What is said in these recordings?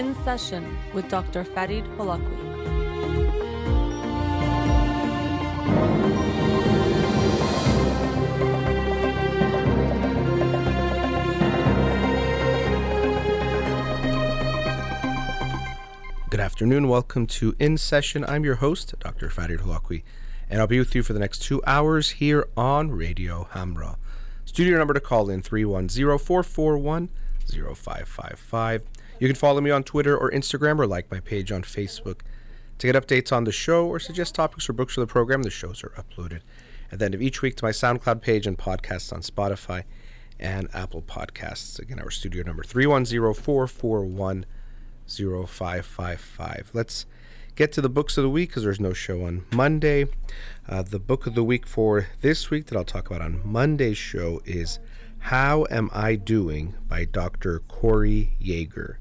In Session with Dr. Farid Holakouee. Good afternoon. Welcome to In Session. I'm your host, Dr. Farid Holakouee, and I'll be with you for the next two hours here on Radio Hamra. Studio number to call in 310 441 0555. You can follow me on Twitter or Instagram or like my page on Facebook. To get updates on the show or suggest topics or books for the program, the shows are uploaded at the end of each week to my SoundCloud page and podcasts on Spotify and Apple Podcasts. Again, our studio number 310 441 0555. Let's get to the books of the week because there's no show on Monday. Uh, the book of the week for this week that I'll talk about on Monday's show is How Am I Doing by Dr. Corey Yeager.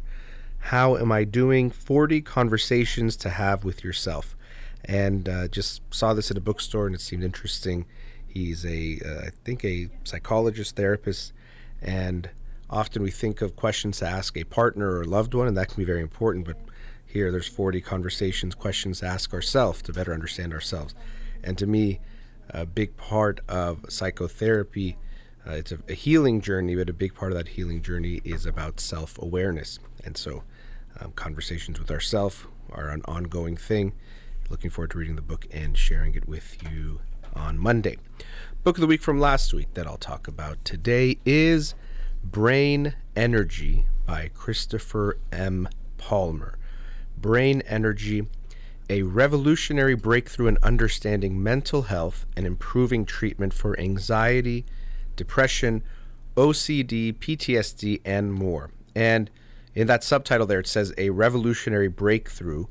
How Am I Doing? 40 Conversations to Have with Yourself. And uh, just saw this at a bookstore and it seemed interesting. He's a, uh, I think, a psychologist, therapist, and often we think of questions to ask a partner or a loved one, and that can be very important. But here, there's 40 conversations, questions to ask ourselves to better understand ourselves. And to me, a big part of psychotherapy, uh, it's a, a, healing journey, but a big part of that healing journey is about self awareness. And so, um, conversations with ourselves are an ongoing thing. Looking forward to reading the book and sharing it with you on Monday. Book of the week from last week that I'll talk about today is Brain Energy by Christopher M. Palmer. Brain Energy, a revolutionary breakthrough in understanding mental health and improving treatment for anxiety, depression, OCD, PTSD, and more. And in that subtitle there, it says a revolutionary breakthrough,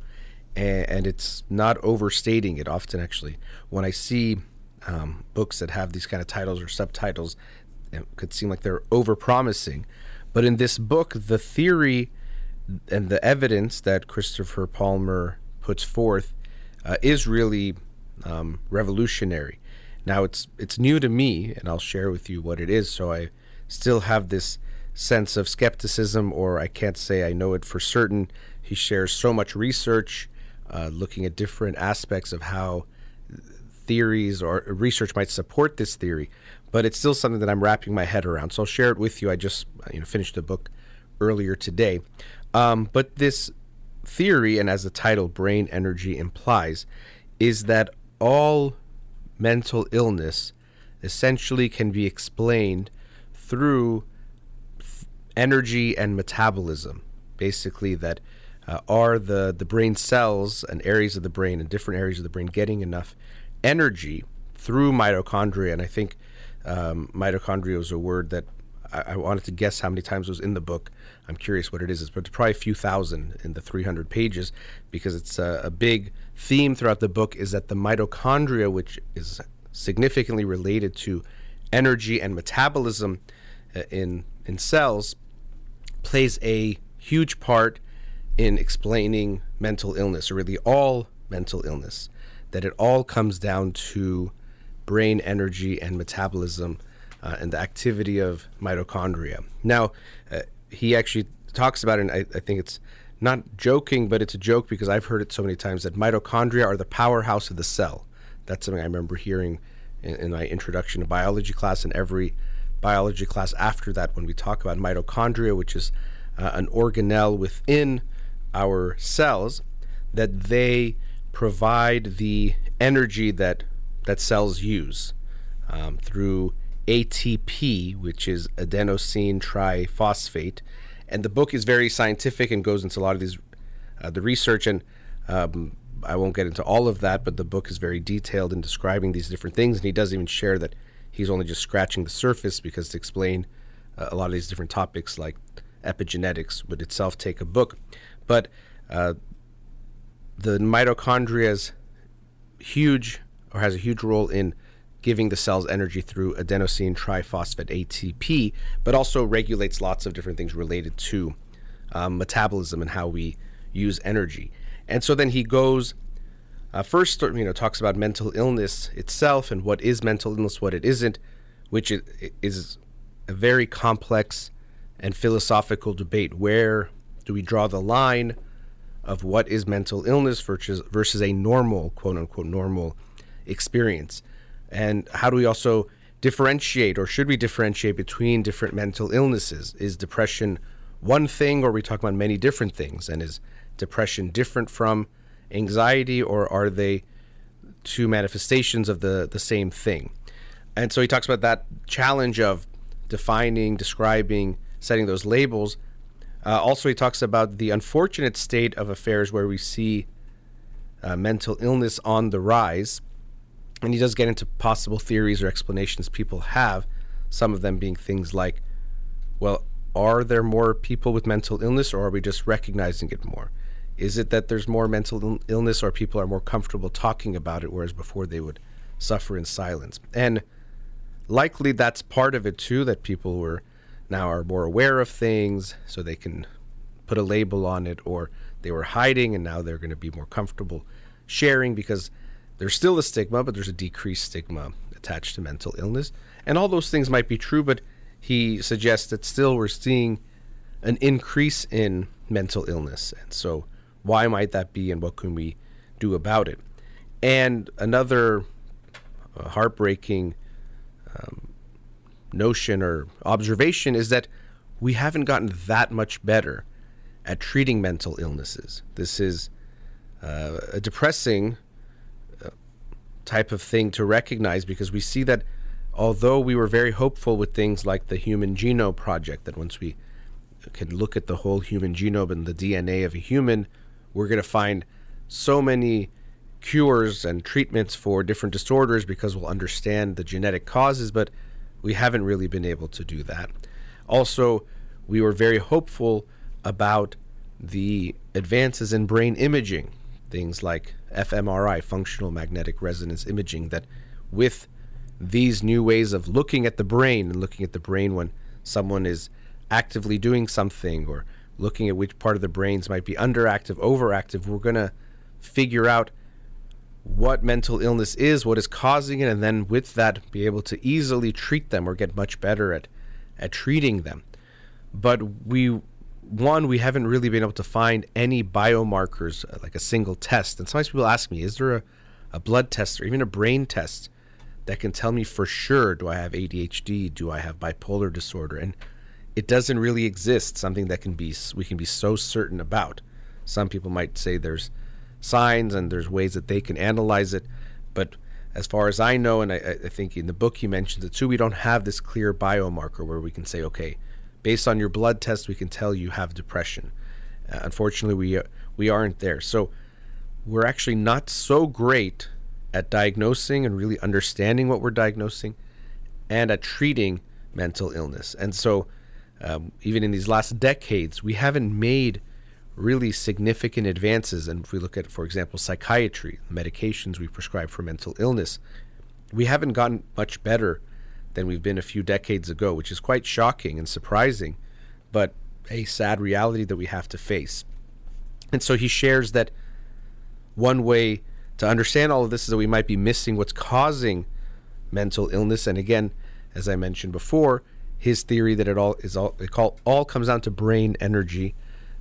and it's not overstating it. Often, actually, when I see um, books that have these kind of titles or subtitles, it could seem like they're overpromising. But in this book, the theory and the evidence that Christopher Palmer puts forth uh, is really um, revolutionary. Now it's it's new to me, and I'll share with you what it is. So I still have this sense of skepticism, or I can't say I know it for certain. He shares so much research, uh, looking at different aspects of how theories or research might support this theory but it's still something that I'm wrapping my head around. So I'll share it with you. I just you know finished the book earlier today, um, but this theory, and as the title "Brain Energy" implies, is that all mental illness essentially can be explained through energy and metabolism. Basically, that uh, are the the brain cells and areas of the brain and different areas of the brain getting enough energy through mitochondria, and I think um, mitochondria is a word that I, I, wanted to guess how many times was in the book. I'm curious what it is, but it's probably a few thousand in the 300 pages because it's a, a big theme throughout the book is that the mitochondria, which is significantly related to energy and metabolism uh, in in cells, plays a huge part in explaining mental illness, or really all mental illness. That it all comes down to brain energy and metabolism uh, and the activity of mitochondria. Now, uh, he actually talks about it, and I, I, think it's not joking, but it's a joke because I've heard it so many times that mitochondria are the powerhouse of the cell. That's something I remember hearing in, in my introduction to biology class and every biology class after that when we talk about mitochondria, which is uh, an organelle within our cells, that they provide the energy that that cells use um, through ATP, which is adenosine triphosphate. And the book is very scientific and goes into a lot of these uh, the research and um, I won't get into all of that, but the book is very detailed in describing these different things. And he does even share that he's only just scratching the surface because to explain uh, a lot of these different topics like epigenetics would itself take a book. But uh, the mitochondria's huge or has a huge role in giving the cells energy through adenosine triphosphate ATP, but also regulates lots of different things related to um, metabolism and how we use energy. And so then he goes uh, first, you know, talks about mental illness itself and what is mental illness, what it isn't, which is a very complex and philosophical debate. Where Do we draw the line of what is mental illness versus versus a normal quote unquote normal experience? And how do we also differentiate or should we differentiate between different mental illnesses? Is depression one thing or are we talking about many different things? And is depression different from anxiety or are they two manifestations of the, the same thing? And so he talks about that challenge of defining, describing, setting those labels. Uh, also, he talks about the unfortunate state of affairs where we see uh, mental illness on the rise and he does get into possible theories or explanations people have, some of them being things like, well, are there more people with mental illness or are we just recognizing it more? Is it that there's more mental illness or people are more comfortable talking about it, whereas before they would suffer in silence? And likely that's part of it too, that people were now are more aware of things so they can put a label on it, or they were hiding and now they're going to be more comfortable sharing because there's still a stigma, but there's a decreased stigma attached to mental illness. And all those things might be true, but he suggests that still we're seeing an increase in mental illness. And so, why might that be, and what can we do about it? And another uh, heartbreaking um, notion or observation is that we haven't gotten that much better at treating mental illnesses. This is uh, a depressing type of thing to recognize because we see that although we were very hopeful with things like the Human Genome Project, that once we can look at the whole human genome and the DNA of a human, we're going to find so many cures and treatments for different disorders because we'll understand the genetic causes, but we haven't really been able to do that. Also, we were very hopeful about the advances in brain imaging, things like fMRI, functional magnetic resonance imaging, that with these new ways of looking at the brain and looking at the brain when someone is actively doing something or looking at which part of the brains might be underactive, overactive, we're going to figure out what mental illness is, what is causing it, and then with that be able to easily treat them or get much better at at treating them. But we one, we haven't really been able to find any biomarkers, uh, like a single test. And sometimes people ask me, is there a, a blood test or even a brain test that can tell me for sure do I have ADHD, do I have bipolar disorder? And it doesn't really exist, something that can be we can be so certain about. Some people might say there's signs and there's ways that they can analyze it, but as far as I know, and I, I think in the book you mentioned it too, we don't have this clear biomarker where we can say, okay, based on your blood test, we can tell you have depression. Uh, unfortunately, we uh, we aren't there. So we're actually not so great at diagnosing and really understanding what we're diagnosing, and at treating mental illness. And so, um, even in these last decades, we haven't made really significant advances. And if we look at, for example, psychiatry, the medications we prescribe for mental illness, we haven't gotten much better than we've been a few decades ago, which is quite shocking and surprising, but a sad reality that we have to face. And so he shares that one way to understand all of this is that we might be missing what's causing mental illness. And again, as I mentioned before, his theory that it all is all it call, all comes down to brain energy,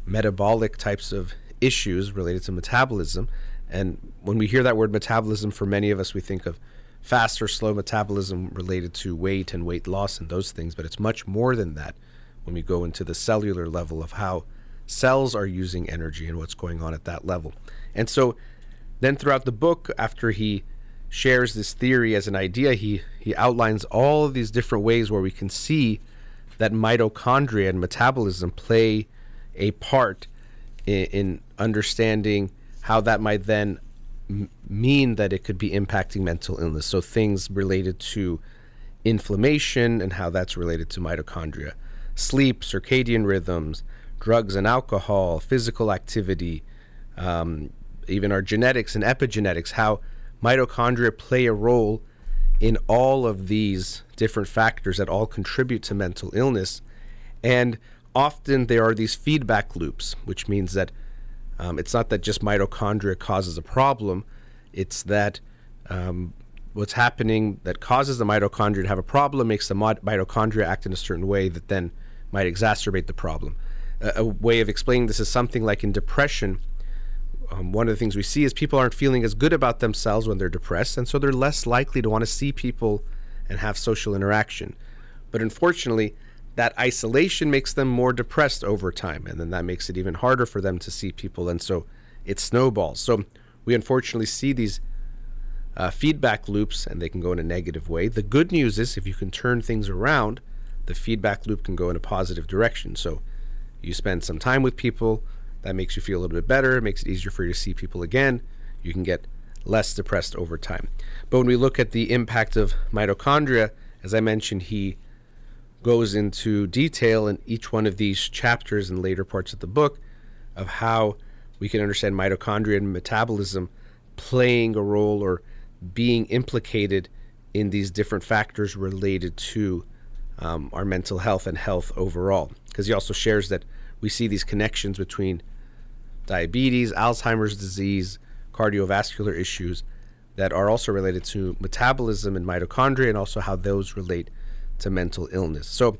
metabolic types of issues related to metabolism. And when we hear that word metabolism, for many of us, we think of fast or slow metabolism related to weight and weight loss and those things, but it's much more than that when we go into the cellular level of how cells are using energy and what's going on at that level. And so then throughout the book, after he shares this theory as an idea, he, he outlines all of these different ways where we can see that mitochondria and metabolism play a part in, in understanding how that might then mean that it could be impacting mental illness. So things related to inflammation and how that's related to mitochondria, sleep, circadian rhythms, drugs and alcohol, physical activity, um, even our genetics and epigenetics, how mitochondria play a role in all of these different factors that all contribute to mental illness. And often there are these feedback loops, which means that um, it's not that just mitochondria causes a problem, it's that um, what's happening that causes the mitochondria to have a problem makes the mitochondria act in a certain way that then might exacerbate the problem. a, a way of explaining this is something like in depression. Um, one of the things we see is people aren't feeling as good about themselves when they're depressed, and so they're less likely to want to see people and have social interaction. But unfortunately, that isolation makes them more depressed over time, and then that makes it even harder for them to see people, and so it snowballs. So we unfortunately see these uh, feedback loops, and they can go in a negative way. The good news is if you can turn things around, the feedback loop can go in a positive direction. So you spend some time with people, that makes you feel a little bit better, it makes it easier for you to see people again. You can get less depressed over time. But when we look at the impact of mitochondria, as I mentioned, he goes into detail in each one of these chapters and later parts of the book of how we can understand mitochondria and metabolism playing a role or being implicated in these different factors related to um, our mental health and health overall. Because he also shares that we see these connections between diabetes, Alzheimer's disease, cardiovascular issues that are also related to metabolism and mitochondria and also how those relate to mental illness. So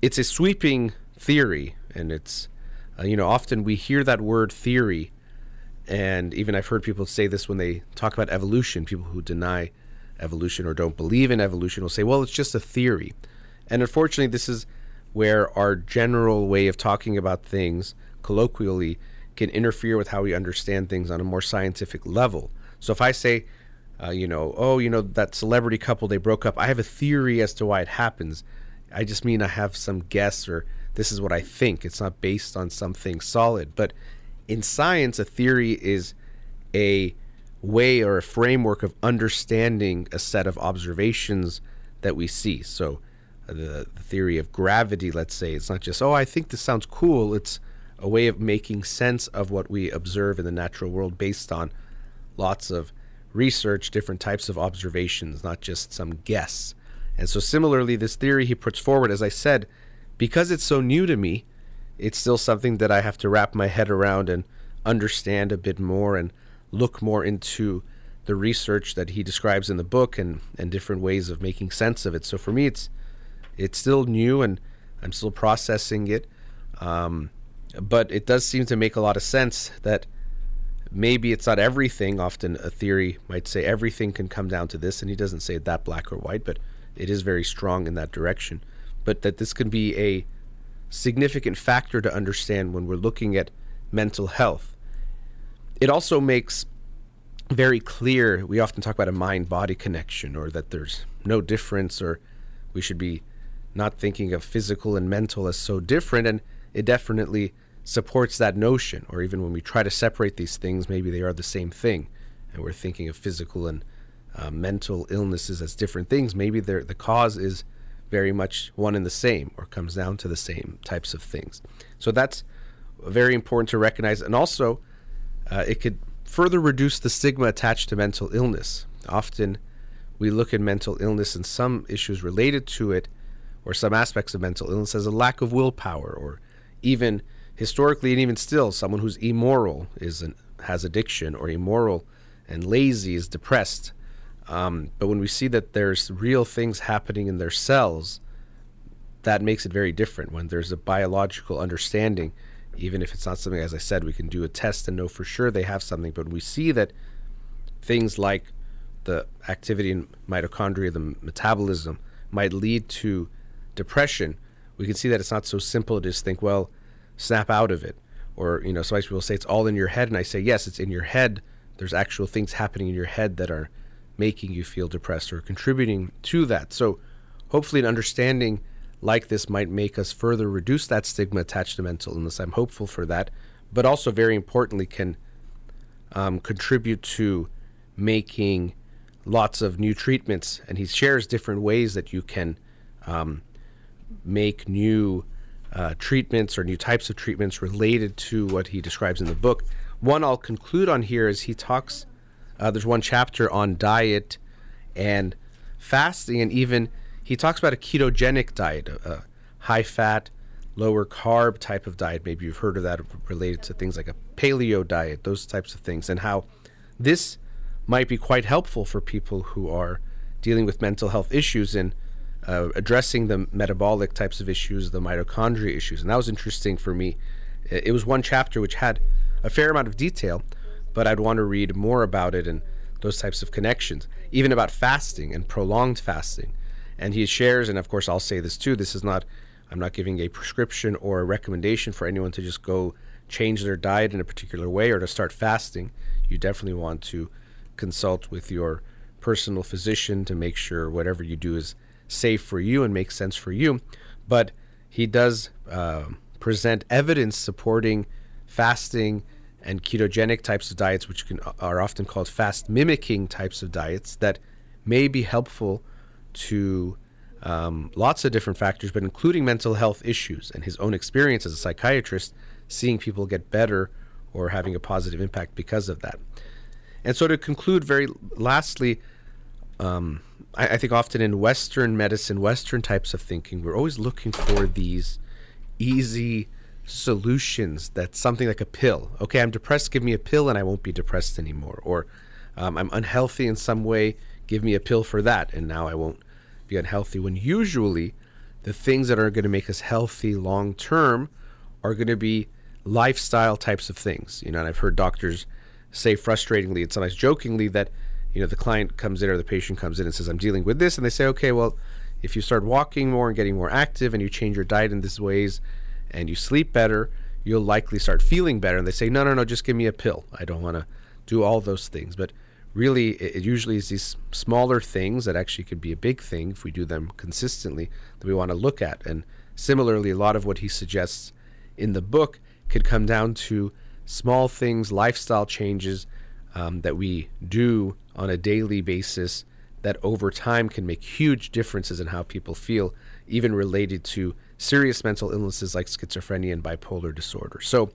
it's a sweeping theory, and it's, uh, you know, often we hear that word theory and even I've heard people say this when they talk about evolution, people who deny evolution or don't believe in evolution will say, well, it's just a theory. And unfortunately, this is where our general way of talking about things colloquially can interfere with how we understand things on a more scientific level. So if I say, uh, you know, oh, you know, that celebrity couple, they broke up, I have a theory as to why it happens. I just mean I have some guess or this is what I think. It's not based on something solid. But in science, a theory is a way or a framework of understanding a set of observations that we see. So, uh, the, the, theory of gravity, let's say, it's not just, oh, I think this sounds cool. It's a way of making sense of what we observe in the natural world based on lots of research, different types of observations, not just some guess. And so, similarly, this theory he puts forward, as I said, because it's so new to me, it's still something that I have to wrap my head around and understand a bit more and look more into the research that he describes in the book and, and different ways of making sense of it. So for me, it's it's still new and I'm still processing it. Um, but it does seem to make a lot of sense that maybe it's not everything. Often a theory might say everything can come down to this, and he doesn't say it that black or white, but it is very strong in that direction. But that this can be a significant factor to understand when we're looking at mental health. It also makes very clear we often talk about a mind body connection or that there's no difference or we should be not thinking of physical and mental as so different and it definitely supports that notion or even when we try to separate these things maybe they are the same thing and we're thinking of physical and uh, mental illnesses as different things maybe the cause is very much one and the same or comes down to the same types of things. So that's very important to recognize. And also, uh, it could further reduce the stigma attached to mental illness. Often, we look at mental illness and some issues related to it or some aspects of mental illness as a lack of willpower or even historically and even still someone who's immoral is an, has addiction or immoral and lazy is depressed um, but when we see that there's real things happening in their cells, that makes it very different. When there's a biological understanding, even if it's not something, as I said, we can do a test and know for sure they have something. But we see that things like the activity in mitochondria, the metabolism, might lead to depression. We can see that it's not so simple to just think, well, snap out of it. Or, you know, some people say it's all in your head. And I say, yes, it's in your head. There's actual things happening in your head that are making you feel depressed or contributing to that. So, hopefully, an understanding like this might make us further reduce that stigma attached to mental illness. I'm hopeful for that, but also, very importantly, can um, contribute to making lots of new treatments. And he shares different ways that you can um, make new uh, treatments or new types of treatments related to what he describes in the book. One I'll conclude on here is he talks uh, there's one chapter on diet and fasting, and even he talks about a ketogenic diet, a, high fat, lower carb type of diet. Maybe you've heard of that related to things like a paleo diet, those types of things, and how this might be quite helpful for people who are dealing with mental health issues. And uh, addressing the metabolic types of issues, the mitochondria issues, and that was interesting for me. It, was one chapter which had a fair amount of detail, but I'd want to read more about it and those types of connections, even about fasting and prolonged fasting. And he shares, and of course, I'll say this too. This is not, I'm not giving a prescription or a recommendation for anyone to just go change their diet in a particular way or to start fasting. You definitely want to consult with your personal physician to make sure whatever you do is safe for you and makes sense for you. But he does uh, present evidence supporting fasting and ketogenic types of diets, which can, are often called fast mimicking types of diets, that may be helpful to um, lots of different factors, but including mental health issues and his own experience as a psychiatrist, seeing people get better or having a positive impact because of that. And so, to conclude, very lastly, um, I, I think often in Western medicine, Western types of thinking, we're always looking for these easy solutions that's something like a pill. Okay, I'm depressed, give me a pill and I won't be depressed anymore. Or um, I'm unhealthy in some way, give me a pill for that and now I won't be unhealthy. When usually the things that are going to make us healthy long term are going to be lifestyle types of things. You know, and I've heard doctors say frustratingly and sometimes jokingly that, you know, the client comes in or the patient comes in and says, I'm dealing with this. And they say, okay, well, if you start walking more and getting more active and you change your diet in these ways, and you sleep better, you'll likely start feeling better. And they say, no, no, no, just give me a pill. I don't want to do all those things. But really, it usually is these smaller things that actually could be a big thing if we do them consistently that we want to look at. And similarly, a lot of what he suggests in the book could come down to small things, lifestyle changes um, that we do on a daily basis that over time can make huge differences in how people feel, even related to serious mental illnesses like schizophrenia and bipolar disorder. So,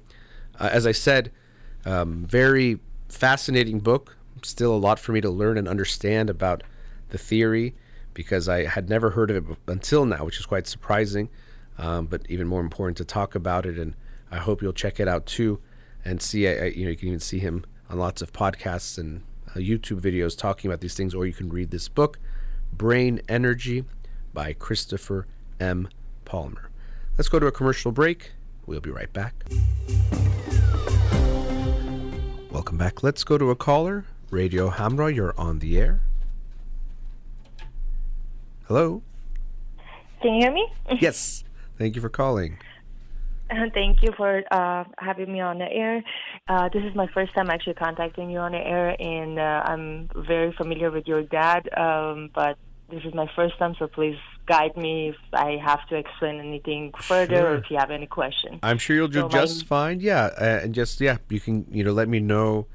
uh, as I said, um, very fascinating book. Still a lot for me to learn and understand about the theory because I had never heard of it until now, which is quite surprising. Um, but even more important to talk about it, and I hope you'll check it out too, and see. I, you know, you can even see him on lots of podcasts and Uh, YouTube videos talking about these things, or you can read this book, Brain Energy, by Christopher M. Palmer. Let's go to a commercial break. We'll be right back. Welcome back. Let's go to a caller. Radio Hamra, you're on the air. Hello? Can you hear me? yes. Thank you for calling. Thank you for uh, having me on the air. Uh, this is my first time actually contacting you on the air, and uh, I'm very familiar with your dad, um, but this is my first time, so please guide me if I have to explain anything further sure. or if you have any questions. I'm sure you'll do so just my... fine. Yeah, uh, and just yeah, you can you know let me know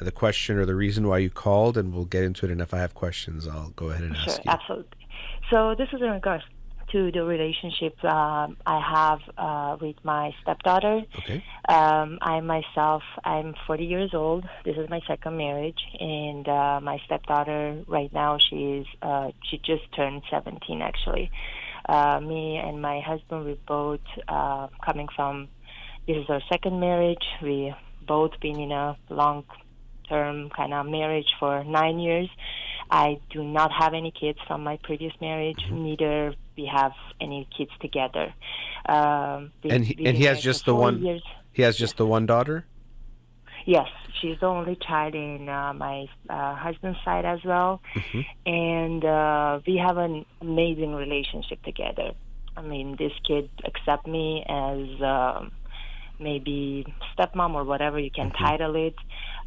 uh, the question or the reason why you called, and we'll get into it. And if I have questions, I'll go ahead and sure, ask you. Absolutely. So this is in regards to the relationship um, I have uh, with my stepdaughter. Okay. Um, I myself, I'm 40 years old. This is my second marriage, and uh, my stepdaughter right now she's uh, she just turned 17 actually. Uh, me and my husband we both uh, coming from this is our second marriage. We both been in a long term kind of marriage for nine years. I do not have any kids from my previous marriage. Mm-hmm. Neither we have any kids together. Um, we, and he, and he has just the one. Years. He has just the one daughter. Yes, she's the only child in uh, my uh, husband's side as well, mm-hmm. and uh, we have an amazing relationship together. I mean, this kid accept me as um, maybe stepmom or whatever you can mm-hmm. title it.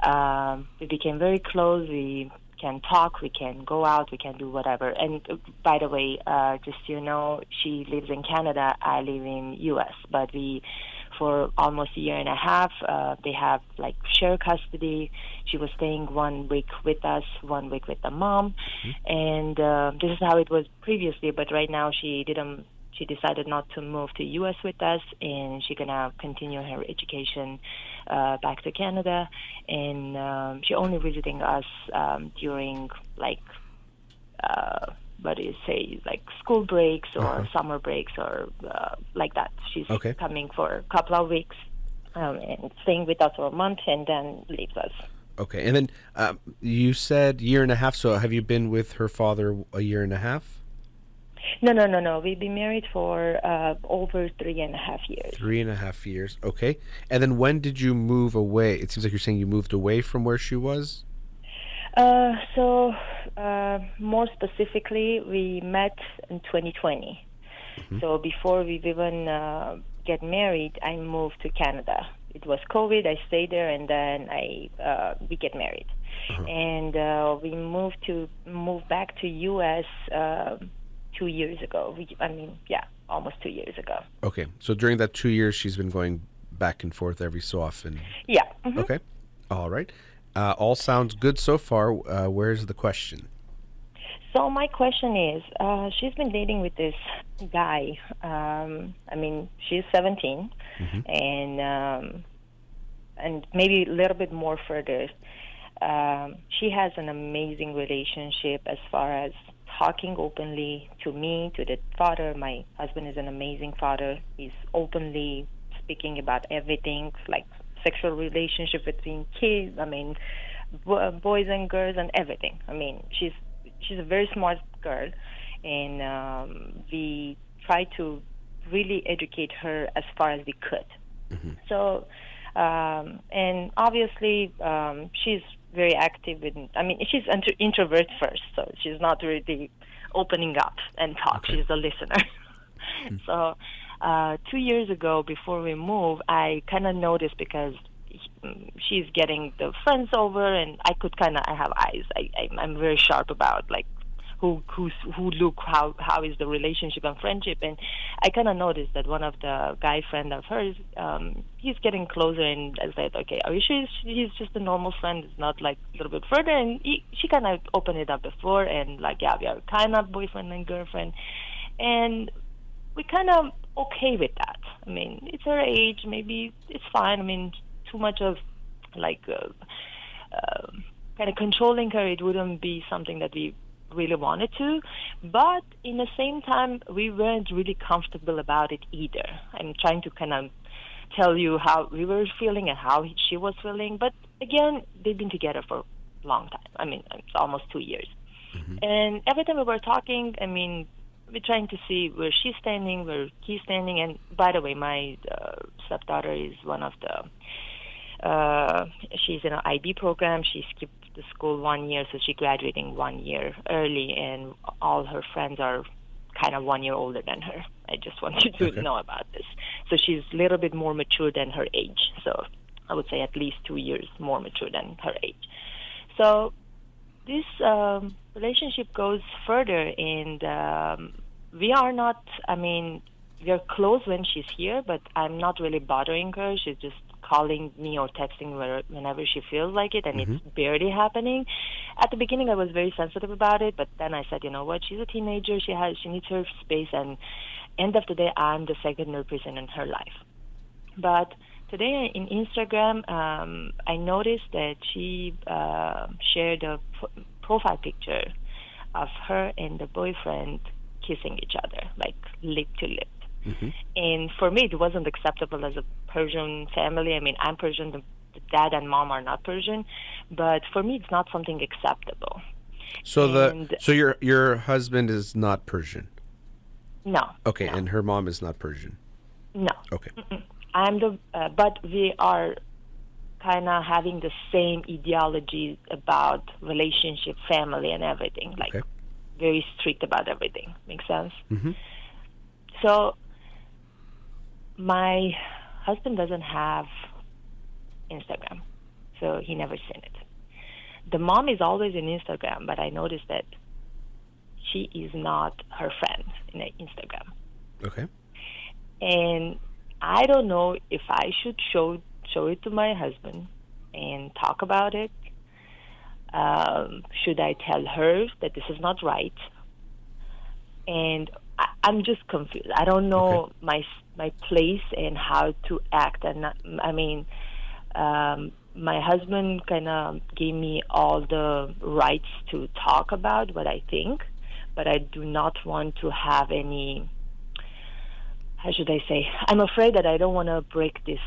Um, we became very close. We can talk, we can go out, we can do whatever. And uh, by the way, uh, just so you know, she lives in Canada, I live in U.S. But we, for almost a year and a half, uh, they have like share custody. She was staying one week with us, one week with the mom, mm-hmm. and uh, this is how it was previously. But right now, she didn't she decided not to move to U.S. with us, and she's gonna continue her education uh, back to Canada. And um, she only visiting us um, during like uh, what do you say, like school breaks or uh-huh. summer breaks or uh, like that. She's okay. coming for a couple of weeks um, and staying with us for a month, and then leaves us. Okay, and then um, you said year and a half. So have you been with her father a year and a half? No, no, no, no. We've been married for uh, over three and a half years. Three and a half years. Okay. And then when did you move away? It seems like you're saying you moved away from where she was. Uh, so, uh, more specifically, we met in 2020. Mm-hmm. So before we even uh, get married, I moved to Canada. It was COVID. I stayed there, and then I uh, we get married, uh-huh. and uh, we moved to move back to U.S. Two years ago. I mean, yeah, almost two years ago. Okay, so during that two years, she's been going back and forth every so often. Yeah. Mm-hmm. Okay. All right. Uh, all sounds good so far. Uh, where's the question? So my question is, uh, she's been dating with this guy. Um, I mean, she's 17, mm-hmm. and um, and maybe a little bit more further. Um, she has an amazing relationship as far as talking openly to me, to the father. My husband is an amazing father. He's openly speaking about everything, like sexual relationship between kids. I mean, boys and girls and everything. I mean, she's she's a very smart girl, and um, we try to really educate her as far as we could. Mm-hmm. So, um, and obviously, um, she's very active in. I mean, she's an introvert first, so she's not really opening up and talk. Okay. She's a listener. mm-hmm. So, uh, two years ago, before we moved, I kind of noticed because she's getting the friends over, and I could kind of I have eyes. I, I I'm very sharp about like who who's who look how how is the relationship and friendship. And i kind of noticed that one of the guy friend of hers um he's getting closer and i said okay are you sure he's just a normal friend? It's not like a little bit further? And he, she kind of opened it up before and like yeah we are kind of boyfriend and girlfriend. And we kind of okay with that. I mean it's her age maybe it's fine. I mean too much of like uh, uh, kind of controlling her it wouldn't be something that we really wanted to, but in the same time, we weren't really comfortable about it either. I'm trying to kind of tell you how we were feeling and how she was feeling, but again, they've been together for a long time. I mean, it's almost two years. Mm-hmm. And every time we were talking, I mean, we're trying to see where she's standing, where he's standing. And by the way, my uh, stepdaughter is one of the, uh, she's in an IB program. She skipped the school one year, so she's graduating one year early, and all her friends are kind of one year older than her. I just want you to okay. know about this. So she's a little bit more mature than her age. So I would say at least two years more mature than her age. So this um, relationship goes further, and um, we are not. I mean, we are close when she's here, but I'm not really bothering her. She's just calling me or texting whenever she feels like it, and mm-hmm. it's barely happening. At the beginning, I was very sensitive about it, but then I said, you know what? She's a teenager. She has she needs her space, and end of the day, I'm the secondary person in her life. But today in Instagram, um, I noticed that she uh, shared a p- profile picture of her and the boyfriend kissing each other, like lip to lip. Mm-hmm. And for me, it wasn't acceptable as a Persian family. I mean, I'm Persian. The, the dad and mom are not Persian, but for me, it's not something acceptable. So and the so your your husband is not Persian. No. Okay, no. and her mom is not Persian. No. Okay. Mm-mm. I'm the, uh, but we are kind of having the same ideology about relationship, family, and everything. Like okay. very strict about everything. Makes sense? Mm-hmm. So my husband doesn't have Instagram, so he never seen it. The mom is always in Instagram, but I noticed that she is not her friend in Instagram. Okay. And I don't know if I should show show it to my husband and talk about it. Um, should I tell her that this is not right? And I, am just confused. I don't know okay. my my place and how to act. And I mean, um, my husband kind of gave me all the rights to talk about what I think, but I do not want to have any. How should I say? I'm afraid that I don't want to break this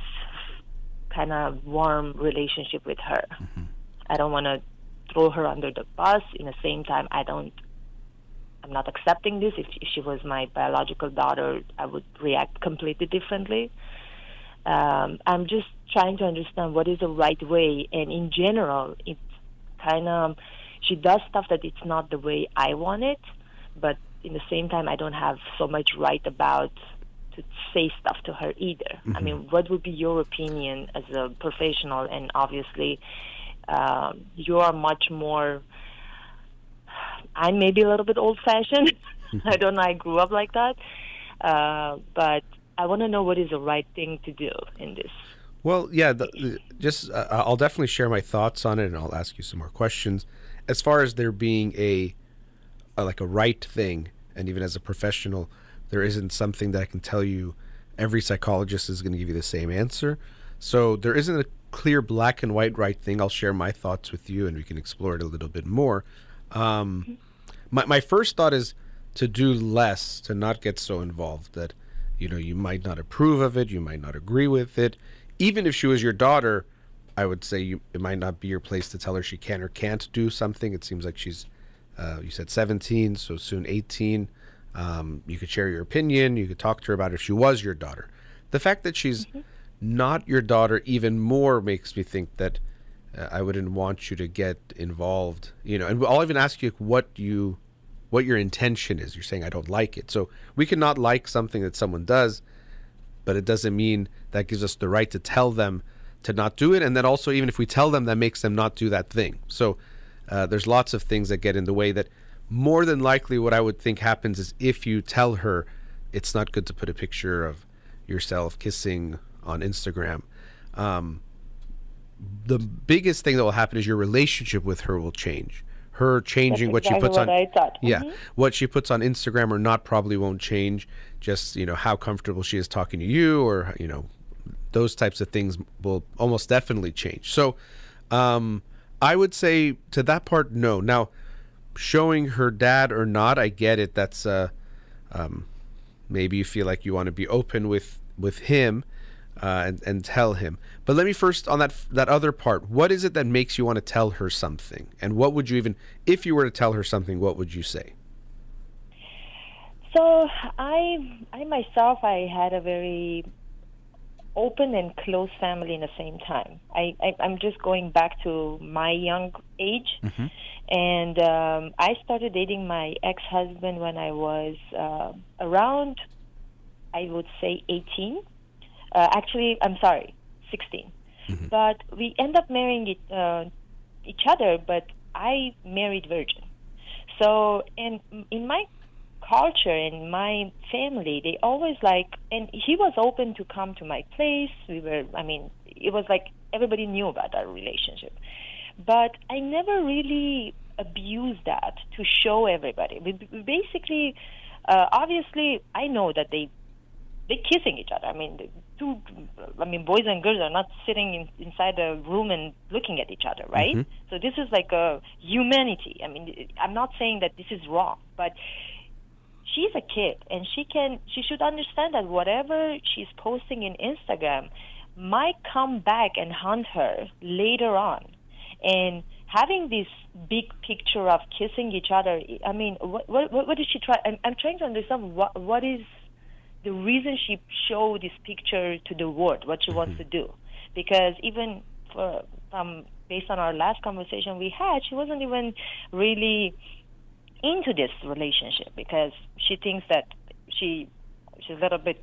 kind of warm relationship with her. Mm-hmm. I don't want to throw her under the bus. In the same time, I don't I'm not accepting this. If, if she was my biological daughter, I would react completely differently. Um, I'm just trying to understand what is the right way, and in general, it's kind of she does stuff that it's not the way I want it, but in the same time, I don't have so much right about to say stuff to her either. Mm-hmm. I mean, what would be your opinion as a professional? And obviously, um, you are much more. I'm maybe a little bit old fashioned. I don't know. I grew up like that, uh, but I want to know what is the right thing to do in this. Well, yeah, the, just uh, I'll definitely share my thoughts on it, and I'll ask you some more questions. As far as there being a, a like a right thing, and even as a professional, there isn't something that I can tell you every psychologist is going to give you the same answer. So there isn't a clear black and white right thing. I'll share my thoughts with you and we can explore it a little bit more. Um, my, my first thought is to do less, to not get so involved that, you know, you might not approve of it, you might not agree with it. Even if she was your daughter, I would say you, it might not be your place to tell her she can or can't do something. It seems like she's, uh, you said 17, so soon 18. Um, you could share your opinion. You could talk to her about if she was your daughter. The fact that she's mm-hmm. not your daughter even more makes me think that I wouldn't want you to get involved. You know, and I'll even ask you what you, what your intention is. You're saying I don't like it, so we cannot like something that someone does, but it doesn't mean that gives us the right to tell them to not do it. And then also, even if we tell them, that makes them not do that thing. So uh, there's lots of things that get in the way that more than likely what I would think happens is if you tell her it's not good to put a picture of yourself kissing on Instagram, um, the biggest thing that will happen is your relationship with her will change. Her changing That's what she puts what on, yeah, Mhm. what she puts on Instagram or not probably won't change. Just you know how comfortable she is talking to you, or you know those types of things will almost definitely change. So, um, I would say to that part, no. Now, showing her dad or not, I get it. That's uh, um, maybe you feel like you want to be open with with him uh, and and tell him. But let me first on that that other part. What is it that makes you want to tell her something? And what would you even, if you were to tell her something, what would you say? So I, I myself, I had a very open and close family in the same time. I, I I'm just going back to my young age, Mm-hmm. and um, I started dating my ex-husband when I was uh, around, I would say 18. Uh, actually, I'm sorry, 16. But we end up marrying it, uh, each other. But I married virgin. So, and in my culture and my family, they always like, and he was open to come to my place. We were, I mean, it was like everybody knew about our relationship. But I never really abused that to show everybody. We, basically, uh, obviously, I know that they they're kissing each other. I mean, two, I mean, boys and girls are not sitting in, inside a room and looking at each other, right? Mhm. So this is like a humanity. I mean, I'm not saying that this is wrong, but she's a kid and she can she should understand that whatever she's posting in Instagram might come back and haunt her later on. And having this big picture of kissing each other, I mean, what what what did she try? I'm, I'm trying to understand what what is the reason she showed this picture to the world, what she wants to do, because even for um, based on our last conversation we had, she wasn't even really into this relationship because she thinks that she she's a little bit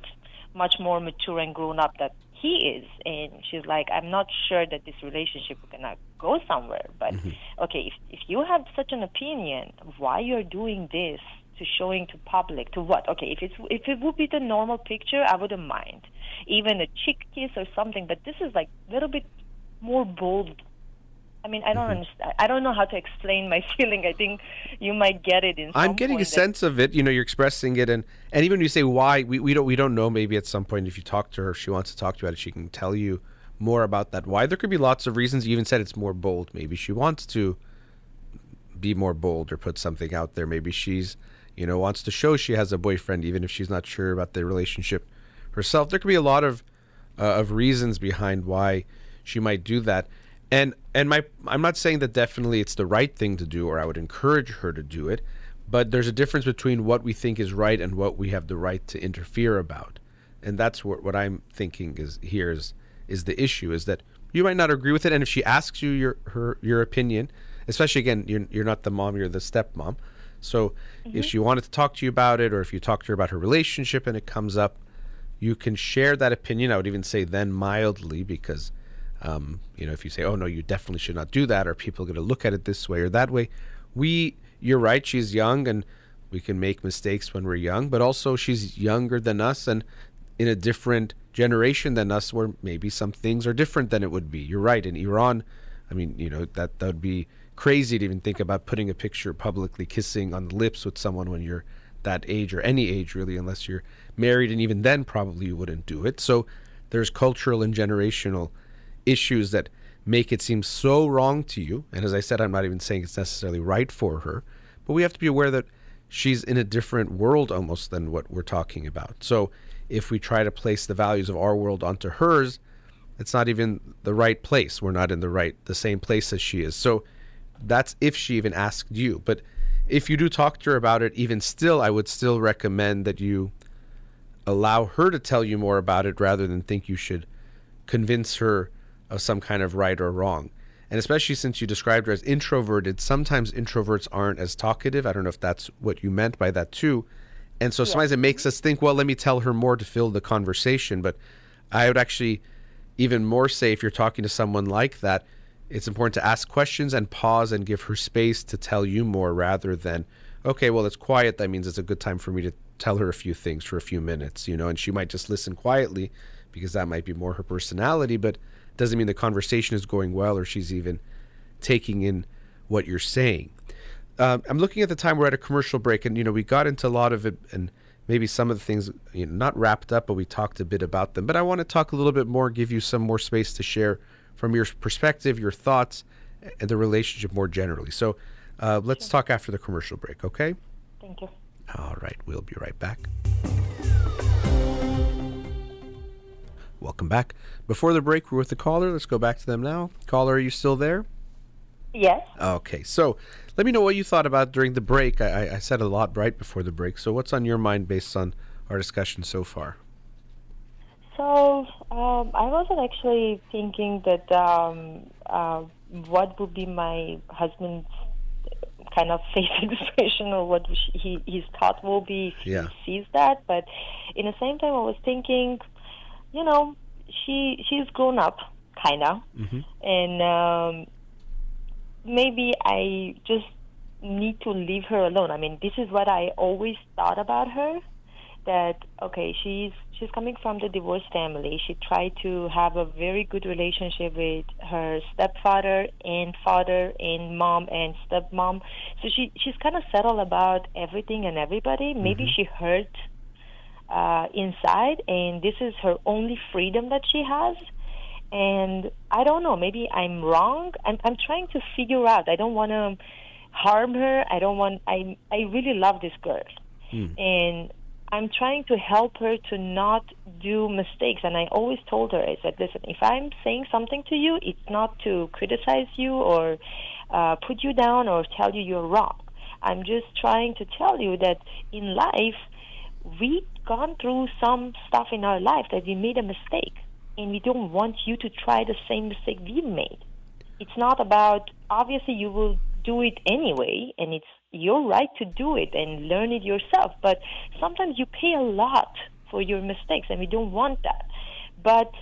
much more mature and grown up that he is. And she's like i'm not sure that this relationship is gonna go somewhere. But okay if, if you have such an opinion why you're doing this to showing to public to what okay if it's if it would be the normal picture i wouldn't mind even a cheek kiss or something but this is like a little bit more bold I mean, I don't mm-hmm. understand. I don't know how to explain my feeling. I think you might get it in. I'm getting a that- sense of it. You know, you're expressing it, and and even when you say why, we, we don't we don't know. Maybe at some point, if you talk to her, if she wants to talk to you about it, she can tell you more about that. Why? There could be lots of reasons. You even said it's more bold. Maybe she wants to be more bold or put something out there. Maybe she's you know wants to show she has a boyfriend, even if she's not sure about the relationship herself. There could be a lot of uh, of reasons behind why she might do that. And and my I'm not saying that definitely it's the right thing to do or I would encourage her to do it, but there's a difference between what we think is right and what we have the right to interfere about. And that's what, what I'm thinking is here is is the issue is that you might not agree with it and if she asks you your her your opinion, especially again you're you're not the mom, you're the stepmom. So mm-hmm. if she wanted to talk to you about it or if you talk to her about her relationship and it comes up, you can share that opinion. I would even say then mildly because um, you know, if you say, "Oh no, you definitely should not do that," or people are going to look at it this way or that way, we, you're right. She's young, and we can make mistakes when we're young, but also she's younger than us and in a different generation than us, where maybe some things are different than it would be. You're right. In Iran, I mean, you know, that that would be crazy to even think about putting a picture publicly kissing on the lips with someone when you're that age or any age really, unless you're married, and even then probably you wouldn't do it. So there's cultural and generational issues that make it seem so wrong to you. And as I said, I'm not even saying it's necessarily right for her, but we have to be aware that she's in a different world almost than what we're talking about. So if we try to place the values of our world onto hers, it's not even the right place. We're not in the right the same place as she is. So that's if she even asked you. But if you do talk to her about it, even still, I would still recommend that you allow her to tell you more about it rather than think you should convince her of some kind of right or wrong. And especially since you described her as introverted, sometimes introverts aren't as talkative. I don't know if that's what you meant by that too. And so yeah. sometimes it makes us think, well, let me tell her more to fill the conversation. But I would actually even more say if you're talking to someone like that, it's important to ask questions and pause and give her space to tell you more rather than, okay, well, it's quiet. That means it's a good time for me to tell her a few things for a few minutes, you know, and she might just listen quietly because that might be more her personality. But doesn't mean the conversation is going well or she's even taking in what you're saying. Um, I'm looking at the time we're at a commercial break, and you know we got into a lot of it, and maybe some of the things you know not wrapped up, but we talked a bit about them. But I want to talk a little bit more, give you some more space to share from your perspective, your thoughts, and the relationship more generally. So uh, let's sure. talk after the commercial break, okay? Thank you. All right, we'll be right back. Welcome back. Before the break, we're with the caller. Let's go back to them now. Caller, are you still there? Yes. Okay, so let me know what you thought about during the break. I, I said a lot right before the break. So, what's on your mind based on our discussion so far? So, um, I wasn't actually thinking that um, uh, what would be my husband's kind of face expression or what he, his thought will be if yeah. he sees that. But in the same time, I was thinking you know, she she's grown up, kind of, mm-hmm. and um, maybe I just need to leave her alone. I mean, this is what I always thought about her. That okay, she's she's coming from the divorced family. She tried to have a very good relationship with her stepfather and father and mom and stepmom. So she she's kind of settled about everything and everybody. Maybe mm-hmm. she hurt uh, inside, and this is her only freedom that she has. And I don't know, maybe I'm wrong. I'm, I'm trying to figure out. I don't want to harm her. I don't want. I I really love this girl, hmm. and I'm trying to help her to not do mistakes. And I always told her, I said, listen, if I'm saying something to you, it's not to criticize you or uh, put you down or tell you you're wrong. I'm just trying to tell you that in life we've gone through some stuff in our life that we made a mistake and we don't want you to try the same mistake we made it's not about obviously you will do it anyway and it's your right to do it and learn it yourself. But sometimes you pay a lot for your mistakes and we don't want that. But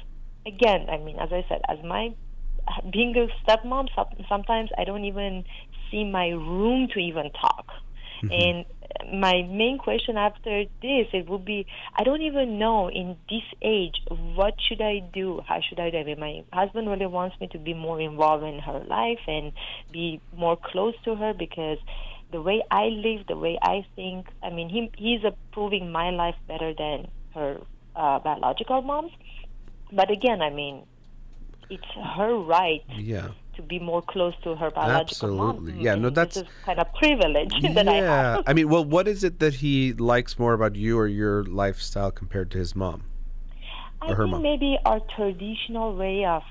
again i mean as i said as my being a stepmom sometimes i don't even see my room to even talk. Mm-hmm. and my main question after this it would be I don't even know in this age what should I do? How should I do? I mean, my husband really wants me to be more involved in her life and be more close to her because the way I live the way I think I mean he he's approving my life better than her uh, biological mom's but again I mean it's her right yeah to be more close to her biological mom. Absolutely. mom. Yeah, no, that's kind of privilege yeah. that I have. I mean, well, what is it that he likes more about you or your lifestyle compared to his mom? I think mom? maybe our traditional way of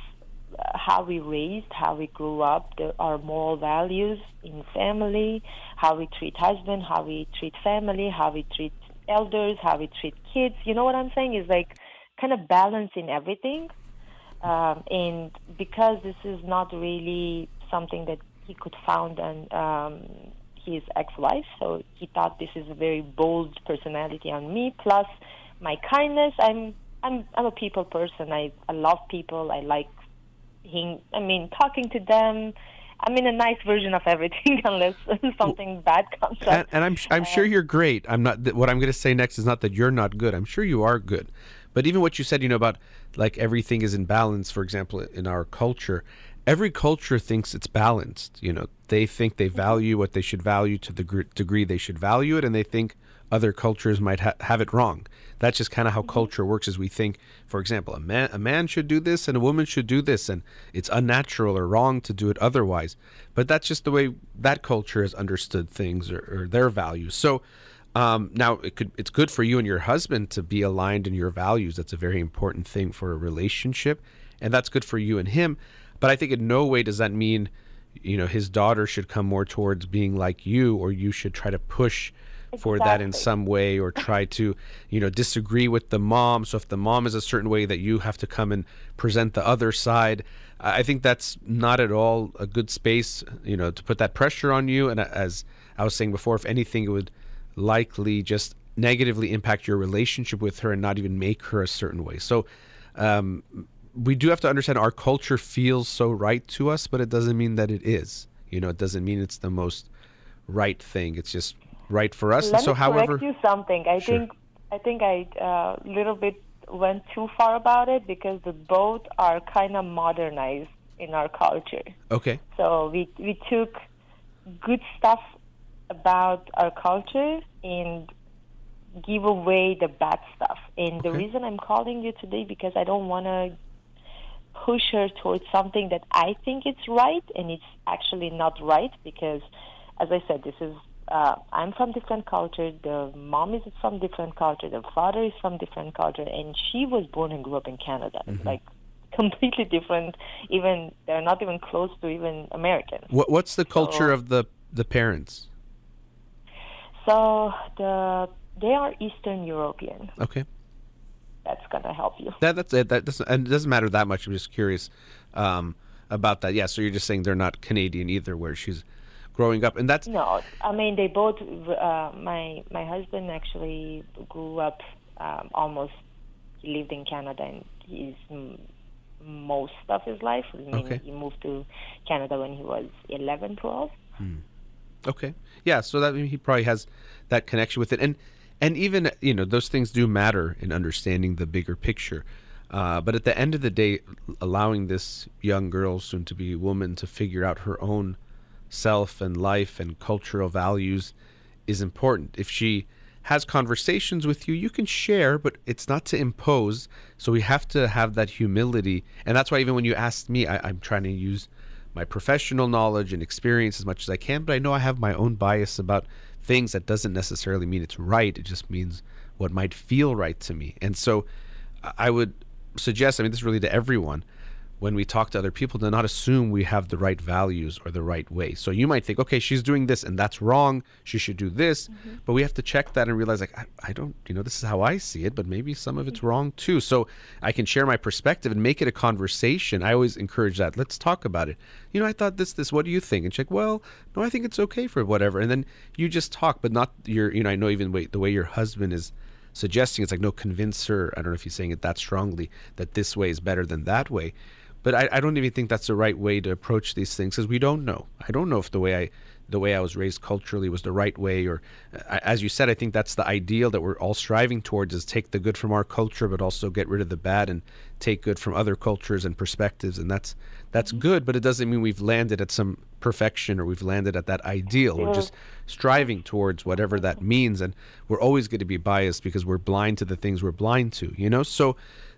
how we raised, how we grew up, the, our moral values in family, how we treat husband, how we treat family, how we treat elders, how we treat kids. You know what I'm saying? Is like kind of balancing everything. Um, and because this is not really something that he could found on um, his ex-wife, so he thought this is a very bold personality on me. Plus, my kindness. I'm I'm I'm a people person. I I love people. I like I mean, talking to them. I mean, a nice version of everything, unless something bad comes up. And, and I'm I'm sure Uh, you're great. I'm not. What I'm going to say next is not that you're not good. I'm sure you are good. But even what you said, you know, about like everything is in balance. For example, in our culture, every culture thinks it's balanced. You know, they think they value what they should value to the gr- degree they should value it, and they think other cultures might ha- have it wrong. That's just kind of how culture works. Is we think, for example, a man a man should do this and a woman should do this, and it's unnatural or wrong to do it otherwise. But that's just the way that culture has understood things or, or their values. So. Um, now it could it's good for you and your husband to be aligned in your values. That's a very important thing for a relationship, and that's good for you and him. But I think in no way does that mean, you know, his daughter should come more towards being like you, or you should try to push for that in some way, or try to, you know, disagree with the mom. So if the mom is a certain way, that you have to come and present the other side. I I think that's not at all a good space, you know, to put that pressure on you. And as I was saying before, if anything, it would likely just negatively impact your relationship with her and not even make her a certain way. So um, we do have to understand our culture feels so right to us, but it doesn't mean that it is. You know, it doesn't mean it's the most right thing. It's just right for us. Let so, me however, correct you something. I Sure. think I think I uh, little bit went too far about it because the both are kind of modernized in our culture. okay, So we we took good stuff about our culture and give away the bad stuff. And the reason I'm calling you today because I don't want to push her towards something that I think it's right and it's actually not right because as I said this is uh, I'm from different culture. The mom is from different culture. The father is from different culture. And she was born and grew up in Canada. Like completely different. Even they're not even close to even Americans what, what's the culture So- of the the parents? so the they are Eastern European. Okay, that's gonna help you. That that's it. That doesn't and it doesn't matter that much. I'm just curious um, about that. Yeah, so you're just saying they're not Canadian either, where she's growing up, and that's No, I mean they both. Uh, my my husband actually grew up um, almost. He lived in Canada and he's m- most of his life. I mean, Okay. he moved to Canada when he was 11, 12. Okay. Yeah. So that he probably has that connection with it, and and even you know those things do matter in understanding the bigger picture. Uh, but at the end of the day, allowing this young girl, soon to be woman, to figure out her own self and life and cultural values is important. If she has conversations with you, you can share, but it's not to impose. So we have to have that humility. And that's why even when you asked me, I, I'm trying to use my professional knowledge and experience as much as I can, but I know I have my own bias about things that doesn't necessarily mean it's right. It just means what might feel right to me. And so I- I would suggest, I mean, this is really to everyone, when we talk to other people, to not assume we have the right values or the right way. So you might think, okay, she's doing this and that's wrong. She should do this. Mm-hmm. But we have to check that and realize, like, I, I don't, you know, this is how I see it, but maybe some of it's mm-hmm. wrong too. So I can share my perspective and make it a conversation. I always encourage that. Let's talk about it. You know, I thought this, this, what do you think? And check, like, well, no, I think it's okay for whatever. And then you just talk, but not your, you know, I know even way, the way your husband is suggesting it's like no convince her i don't know if he's saying it that strongly that this way is better than that way but i, I don't even think that's the right way to approach these things because we don't know. I don't know if the way i the way i was raised culturally was the right way or uh, as you said i think that's the ideal that we're all striving towards is take the good from our culture but also get rid of the bad and take good from other cultures and perspectives and that's that's good but it doesn't mean we've landed at some perfection or we've landed at that ideal. We're just striving towards whatever that means and we're always going to be biased because we're blind to the things we're blind to you know? So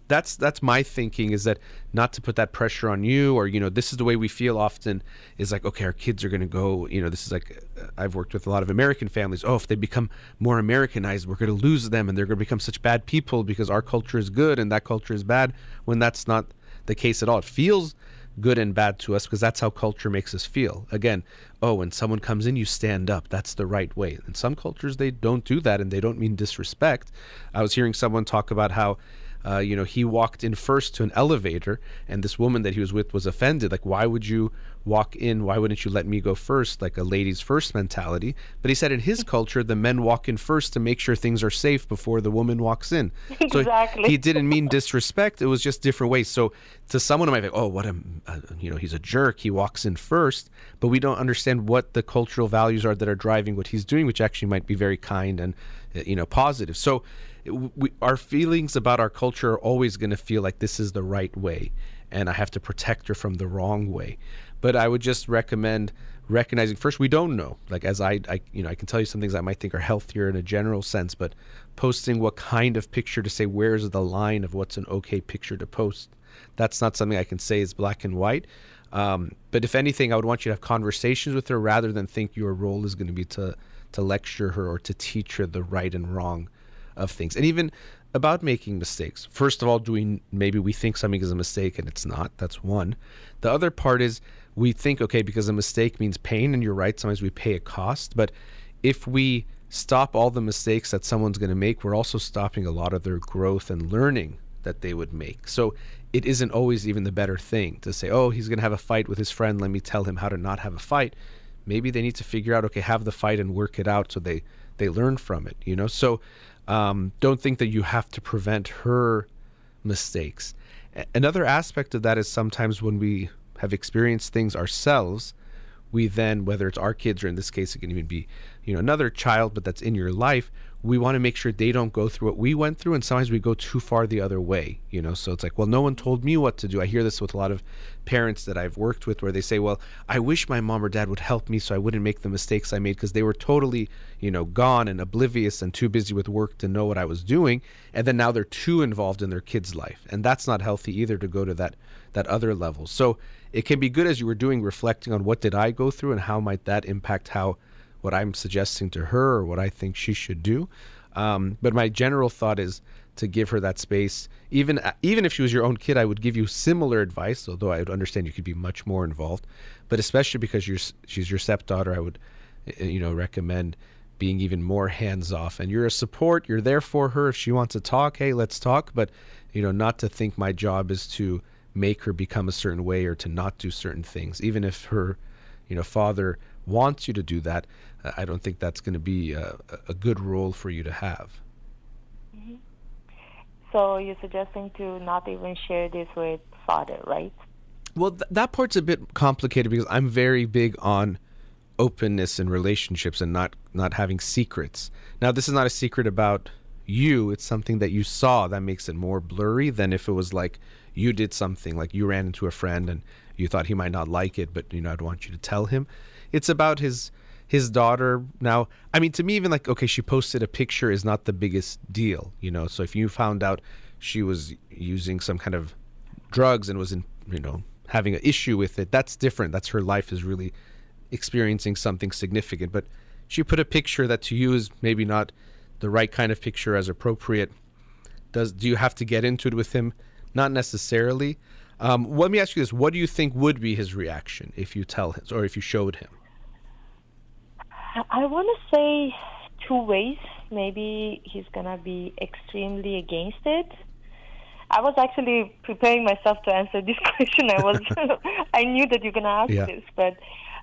that's that's my thinking is that not to put that pressure on you or you know this is the way we feel often is like okay our kids are going to go you know this is like uh, I've worked with a lot of American families oh if they become more Americanized we're going to lose them and they're going to become such bad people because our culture is good and that culture is bad when that's not the case at all it feels good and bad to us because that's how culture makes us feel. Again, oh, when someone comes in, you stand up. That's the right way. In some cultures, they don't do that and they don't mean disrespect. I was hearing someone talk about how uh, you know, he walked in first to an elevator, and this woman that he was with was offended. Like, why would you walk in? Why wouldn't you let me go first? Like a ladies first mentality. But he said in his culture, the men walk in first to make sure things are safe before the woman walks in. Exactly. So he didn't mean disrespect. It was just different ways. So to someone, who might be, oh, what a, uh, you know, he's a jerk. He walks in first, but we don't understand what the cultural values are that are driving what he's doing, which actually might be very kind and, uh, you know, positive. So we, our feelings about our culture are always going to feel like this is the right way and I have to protect her from the wrong way. But I would just recommend recognizing first we don't know. Like as I, I you know I can tell you some things I might think are healthier in a general sense, but posting what kind of picture to say where's the line of what's an okay picture to post. That's not something I can say is black and white. Um, but if anything, I would want you to have conversations with her rather than think your role is going to be to to lecture her or to teach her the right and wrong of things. And even about making mistakes. First of all, doing maybe we think something is a mistake and it's not. That's one. The other part is we think, okay, because a mistake means pain, and you're right, sometimes we pay a cost. But if we stop all the mistakes that someone's going to make, we're also stopping a lot of their growth and learning that they would make. So it isn't always even the better thing to say, oh, he's going to have a fight with his friend. Let me tell him how to not have a fight. Maybe they need to figure out, okay, have the fight and work it out so they they learn from it. You know, so um, don't think that you have to prevent her mistakes. Another aspect of that is sometimes when we have experienced things ourselves, we then, whether it's our kids or in this case, it can even be, you know, another child, but that's in your life, we want to make sure they don't go through what we went through and sometimes we go too far the other way you know? So it's like well no one told me what to do. I hear this with a lot of parents that i've worked with where they say well i wish my mom or dad would help me so i wouldn't make the mistakes i made because they were totally you know gone and oblivious and too busy with work to know what i was doing and then now they're too involved in their kids life and that's not healthy either to go to that that other level. So it can be good as you were doing reflecting on what did i go through and how might that impact how what I'm suggesting to her or what I think she should do. Um, but my general thought is to give her that space. Even even if she was your own kid, I would give you similar advice. Although I would understand you could be much more involved, but especially because she's your stepdaughter, I would you know recommend being even more hands off. And you're a support. You're there for her if she wants to talk. Hey, let's talk. But you know, not to think my job is to make her become a certain way or to not do certain things, even if her you know father wants you to do that, I don't think that's going to be a, a, good role for you to have. Mm-hmm. So you're suggesting to not even share this with father, right? Well, th- that part's a bit complicated because I'm very big on openness in relationships and not not having secrets. Now, this is not a secret about you. It's something that you saw that makes it more blurry than if it was like you did something like you ran into a friend and you thought he might not like it, but you know I'd want you to tell him. It's about his his daughter now. I mean, to me, even like okay, she posted a picture is not the biggest deal, you know. So if you found out she was using some kind of drugs and was in, you know, having an issue with it, that's different. That's her life is really experiencing something significant. But she put a picture that to you is maybe not the right kind of picture as appropriate. Does do you have to get into it with him? Not necessarily. Um, let me ask you this: What do you think would be his reaction if you tell him, or if you showed him? I want to say two ways. Maybe he's gonna be extremely against it. I was actually preparing myself to answer this question. I was, I knew that you're gonna ask yeah. this, but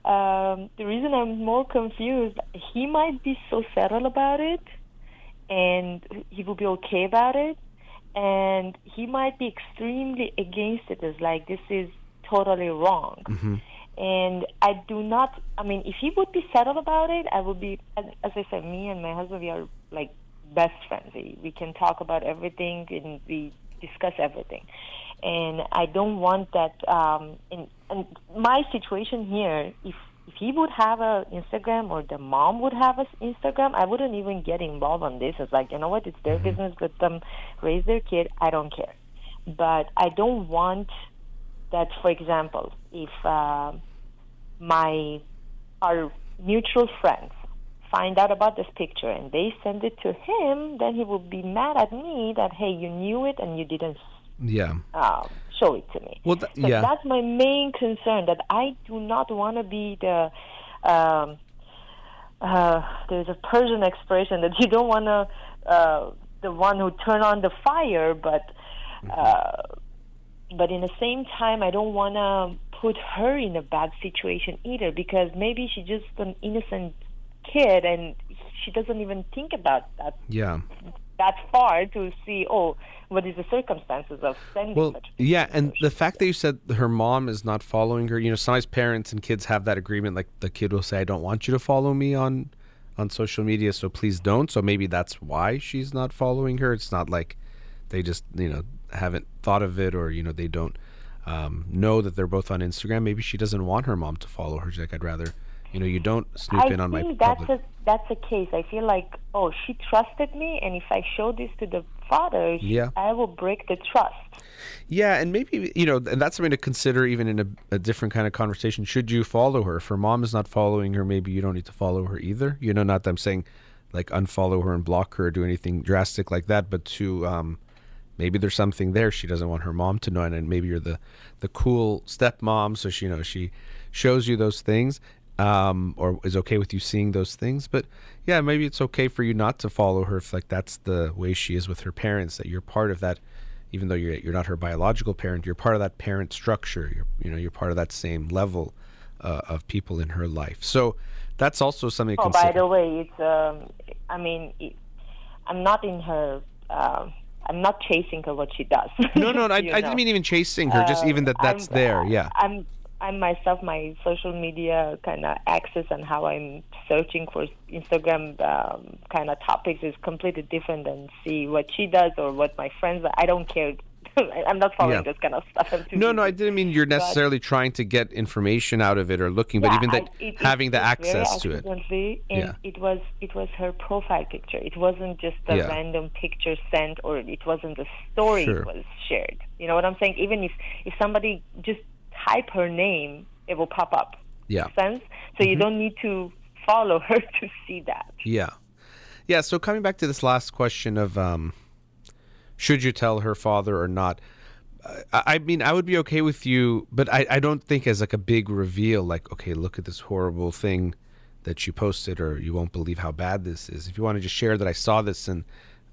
um, the reason I'm more confused, he might be so settled about it, and he will be okay about it, and he might be extremely against it as like this is totally wrong. Mm-hmm. And I do not. I mean, if he would be settled about it, I would be. As, as I said, me and my husband, we are like best friends. We, we can talk about everything and we discuss everything. And I don't want that. Um, in, in my situation here, if if he would have a Instagram or the mom would have a Instagram, I wouldn't even get involved on this. It's like, you know what? It's their mm-hmm. business. Let them raise their kid. I don't care. But I don't want that, for example, if uh, my our mutual friends find out about this picture and they send it to him, then he will be mad at me that hey, you knew it and you didn't yeah uh, show it to me. Well, th- so yeah. that's my main concern. That I do not want to be the. Um, uh, there's a Persian expression that you don't want to uh, the one who turn on the fire, but uh, but in the same time, I don't want to put her in a bad situation either because maybe she's just an innocent kid and she doesn't even think about that Yeah. that far to see oh what is the circumstances of sending Well, such yeah, and the fact that you said her mom is not following her, you know, sometimes parents and kids have that agreement. Like the kid will say, "I don't want you to follow me on on social media, so please don't." So maybe that's why she's not following her. It's not like they just you know haven't thought of it, or you know they don't um, know that they're both on Instagram. Maybe she doesn't want her mom to follow her. She's like, "I'd rather." You know, you don't snoop I in on my think that's public. a that's a case. I feel like oh she trusted me, and if I show this to the father, Yeah. I will break the trust. Yeah, and maybe you know, and that's something to consider even in a, a different kind of conversation. Should you follow her? If her mom is not following her, maybe you don't need to follow her either. You know, not that I'm saying like unfollow her and block her or do anything drastic like that, but to um, maybe there's something there she doesn't want her mom to know, and maybe you're the the cool stepmom, so she you know she shows you those things. Um, or is okay with you seeing those things, but yeah, maybe it's okay for you not to follow her if like that's the way she is with her parents. That you're part of that even though you're you're not her biological parent, you're part of that parent structure. You're you know you're part of that same level uh, of people in her life. So that's also something to Oh, by the way, it's um, I mean, it, I'm not in her. Um, I'm not chasing her what she does. no, no, I, I didn't mean even chasing her. just Uh, even that that's I'm- there. Yeah. I'm I'm myself my social media kind of access and how I'm searching for Instagram um, kind of topics is completely different than see what she does or what my friends. I don't care. I'm not following Yeah. this kind of stuff. I'm too No, no, I didn't mean you're necessarily trying to get information out of it or looking, but Yeah, even that I- it- it- having the access to it. And Yeah. it was it was her profile picture. It wasn't just a Yeah. random picture sent, or it wasn't a story Sure. was shared. You know what I'm saying? Even if if somebody just type her name, it will pop up. Yeah. Mm-hmm. Sense? So you don't need to follow her to see that. Yeah. Yeah. So coming back to this last question of um, should you tell her father or not? I, mean, I would be okay with you, but I, I don't think as like a big reveal, like, okay, look at this horrible thing that you posted, or you won't believe how bad this is. If you want to just share that I saw this and,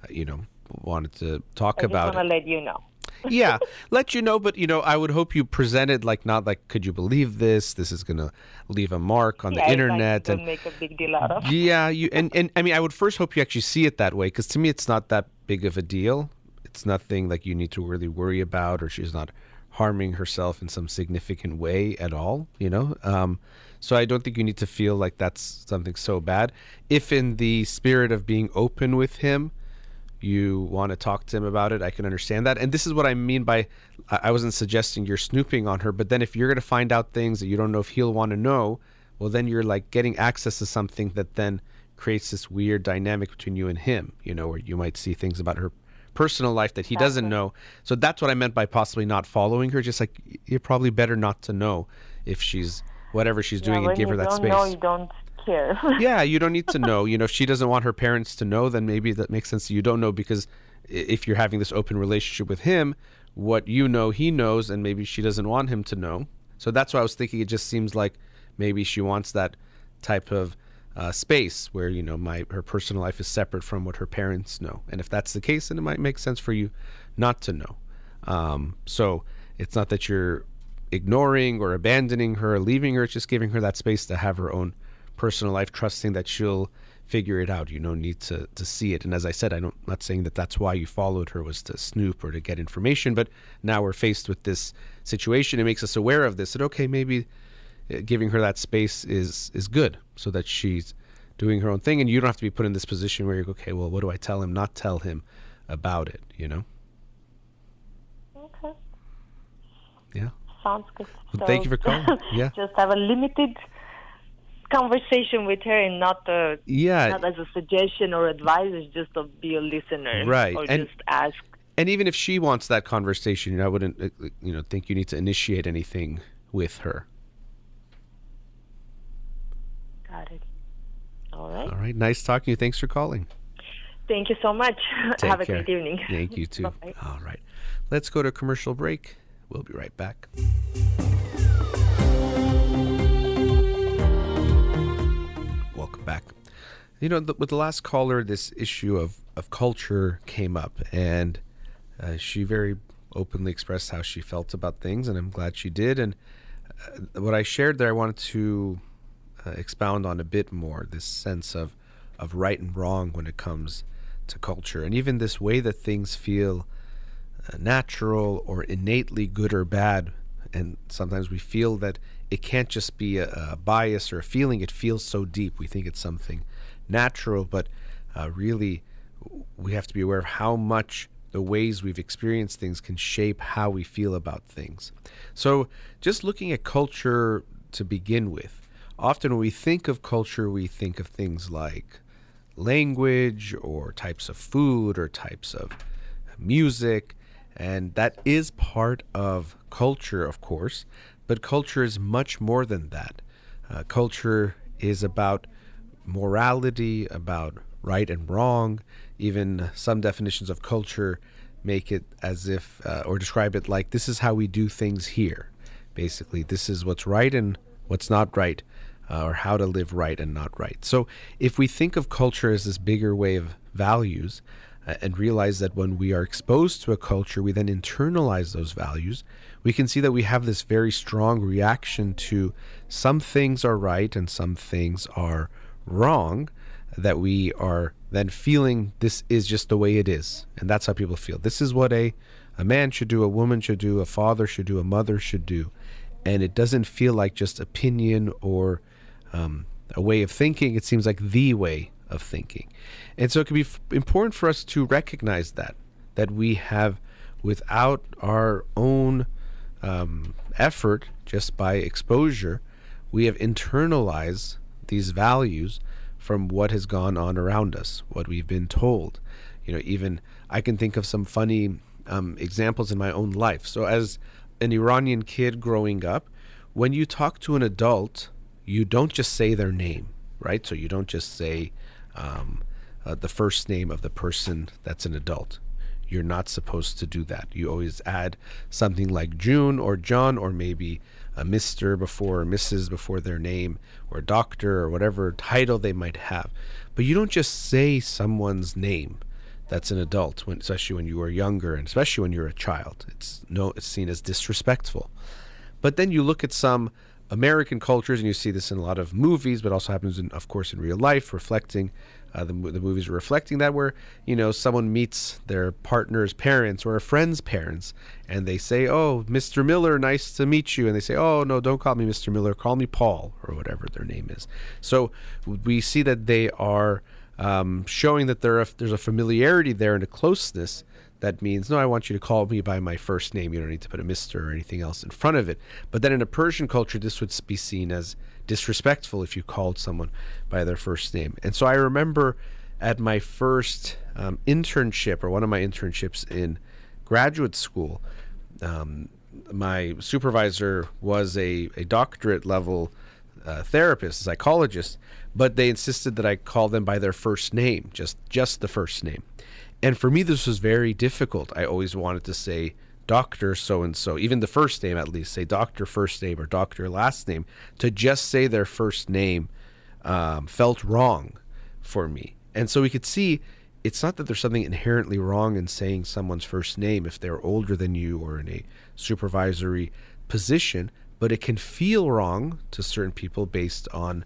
uh, you know, wanted to talk I about want it to let you know. yeah, let you know. But you know, I would hope you presented like not like, could you believe this? This is gonna leave a mark on yeah, the internet, and make a big deal out of. yeah, you and and I mean, I would first hope you actually see it that way because to me, it's not that big of a deal. It's nothing like you need to really worry about, or she's not harming herself in some significant way at all. You know, um, so I don't think you need to feel like that's something so bad. If in the spirit of being open with him, you want to talk to him about it, I can understand that. And this is what I mean by I wasn't suggesting you're snooping on her, but then if you're going to find out things that you don't know if he'll want to know, well, then you're like getting access to something that then creates this weird dynamic between you and him, you know, where you might see things about her personal life that he doesn't know. So that's what I meant by possibly not following her. Just like you're probably better not to know if she's whatever she's doing yeah, and give her that space know, you don't care. yeah, you don't need to know. You know, if she doesn't want her parents to know, then maybe that makes sense. that You don't know because if you're having this open relationship with him, what you know, he knows, and maybe she doesn't want him to know. So that's why I was thinking. It just seems like maybe she wants that type of uh, space where you know my her personal life is separate from what her parents know. And if that's the case, then it might make sense for you not to know. Um, so it's not that you're ignoring or abandoning her or leaving her. It's just giving her that space to have her own personal life, trusting that she'll figure it out. You don't need to, to see it. And as I said, I don't, I'm not saying that that's why you followed her was to snoop or to get information, but now we're faced with this situation. It makes us aware of this. That okay, maybe giving her that space is is good, so that she's doing her own thing, and you don't have to be put in this position where you're okay, well, what do I tell him? Not tell him about it. You know? okay. Yeah. Sounds good. Well, thank you for calling. Yeah. just have a limited conversation with her and not uh, Yeah. not as a suggestion or advice. It's just to be a listener, Right, Or and- just ask. and even if she wants that conversation, you know, I wouldn't, uh, you know, think you need to initiate anything with her. All right. All right, nice talking to you. Thanks for calling. Thank you so much. Take have a great evening. Thank you too. Bye-bye. All right, let's go to a commercial break. We'll be right back. Welcome back. You know, the, with the last caller, this issue of, of culture came up, and uh, she very openly expressed how she felt about things, and I'm glad she did. And uh, what I shared there, I wanted to uh, expound on a bit more this sense of, of right and wrong when it comes to culture, and even this way that things feel uh, natural or innately good or bad. And sometimes we feel that it can't just be a, a bias or a feeling, it feels so deep. We think it's something natural, but uh, really we have to be aware of how much the ways we've experienced things can shape how we feel about things. So, just looking at culture to begin with, often when we think of culture, we think of things like language or types of food or types of music. And that is part of culture, of course, but culture is much more than that. Uh, culture is about morality, about right and wrong. Even some definitions of culture make it as if, uh, or describe it like this is how we do things here. Basically, this is what's right and what's not right, uh, or how to live right and not right. So, if we think of culture as this bigger way of values, uh, and realize that when we are exposed to a culture, we then internalize those values, we can see that we have this very strong reaction to some things are right and some things are wrong, that we are then feeling this is just the way it is. And that's how people feel. This is what a, a man should do, a woman should do, a father should do, a mother should do. And it doesn't feel like just opinion or um, a way of thinking. It seems like the way of thinking. And so it can be f- important for us to recognize that, that we have, without our own um, effort, just by exposure, we have internalized these values from what has gone on around us, what we've been told. You know, even I can think of some funny um, examples in my own life. So, as an Iranian kid growing up, when you talk to an adult, you don't just say their name, right? So, you don't just say um, uh, the first name of the person that's an adult. You're not supposed to do that. You always add something like June or John or maybe a Mr. before or Mrs. before their name or doctor or whatever title they might have. But you don't just say someone's name that's an adult, when, especially when you are younger and especially when you're a child. It's no, it's seen as disrespectful. But then you look at some American cultures, and you see this in a lot of movies, but also happens, in, of course, in real life, reflecting uh, the, the movies are reflecting that, where you know someone meets their partner's parents or a friend's parents, and they say, "Oh, Mr. Miller, nice to meet you," and they say, "Oh, no, don't call me Mr. Miller, call me Paul or whatever their name is." So we see that they are um, showing that there are, there's a familiarity there and a closeness that means no i want you to call me by my first name. You don't need to put a mr or anything else in front of it. But then in a persian culture this would be seen as disrespectful if you called someone by their first name. And so i remember at my first um, internship or one of my internships in graduate school um, my supervisor was a, a doctorate level uh, therapist, psychologist, but they insisted that I call them by their first name, just just the first name. And for me, this was very difficult. I always wanted to say Doctor so and so, even the first name at least, say Doctor first name or Doctor last name. To just say their first name um, felt wrong for me. And so we could see it's not that there's something inherently wrong in saying someone's first name if they're older than you or in a supervisory position, but it can feel wrong to certain people based on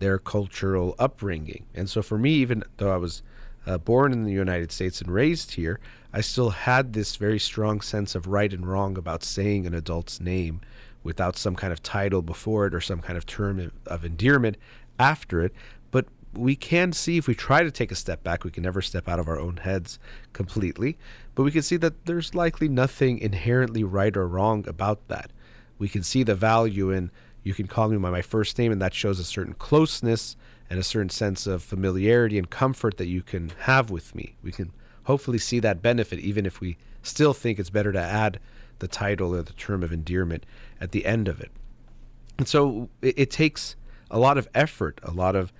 their cultural upbringing. And so for me, even though I was uh, born in the United States and raised here, I still had this very strong sense of right and wrong about saying an adult's name without some kind of title before it or some kind of term of, endearment after it. But we can see if we try to take a step back, we can never step out of our own heads completely, but we can see that there's likely nothing inherently right or wrong about that. We can see the value in you can call me by my first name, and that shows a certain closeness and a certain sense of familiarity and comfort that you can have with me. We can hopefully see that benefit, even if we still think it's better to add the title or the term of endearment at the end of it. And so it, it takes a lot of effort, a lot of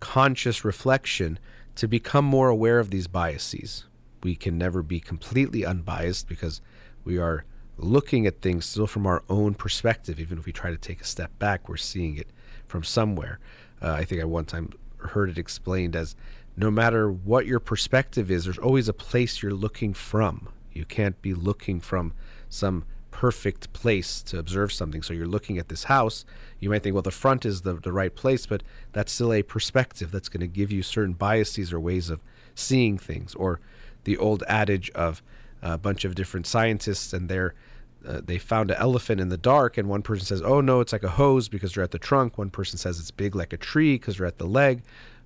conscious reflection to become more aware of these biases. We can never be completely unbiased because we are looking at things still from our own perspective. Even if we try to take a step back, we're seeing it from somewhere. Uh, I think I one time heard it explained as no matter what your perspective is, there's always a place you're looking from. You can't be looking from some perfect place to observe something. So you're looking at this house, you might think, well, the front is the, the right place, but that's still a perspective that's going to give you certain biases or ways of seeing things. Or the old adage of a bunch of different scientists and they're uh, they found an elephant in the dark, and one person says, "Oh no, it's like a hose because they're at the trunk." One person says it's big like a tree because they're at the leg.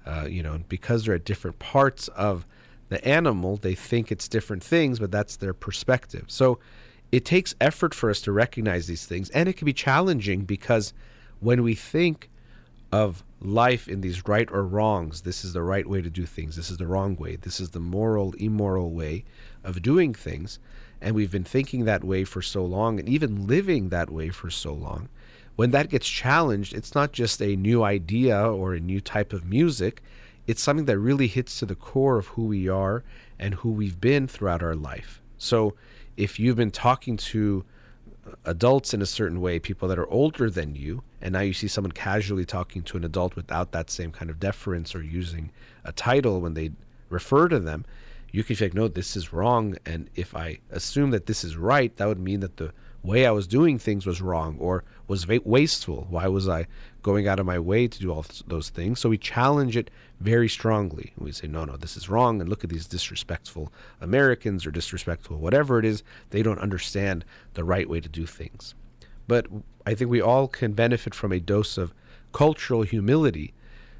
Uh, you know, because they're at different parts of the animal, they think it's different things, but that's their perspective. So it takes effort for us to recognize these things, and it can be challenging because when we think of life in these right or wrongs, this is the right way to do things, this is the wrong way, this is the moral, immoral way of doing things, and we've been thinking that way for so long and even living that way for so long. When that gets challenged, it's not just a new idea or a new type of music, it's something that really hits to the core of who we are and who we've been throughout our life. So, if you've been talking to adults in a certain way, people that are older than you, and now you see someone casually talking to an adult without that same kind of deference or using a title when they refer to them, you can like, no, this is wrong. And if I assume that this is right, that would mean that the way I was doing things was wrong or was wasteful. Why was I going out of my way to do all those things? So we challenge it very strongly. We say, no, no, this is wrong. And look at these disrespectful Americans or disrespectful whatever it is. They don't understand the right way to do things. But I think we all can benefit from a dose of cultural humility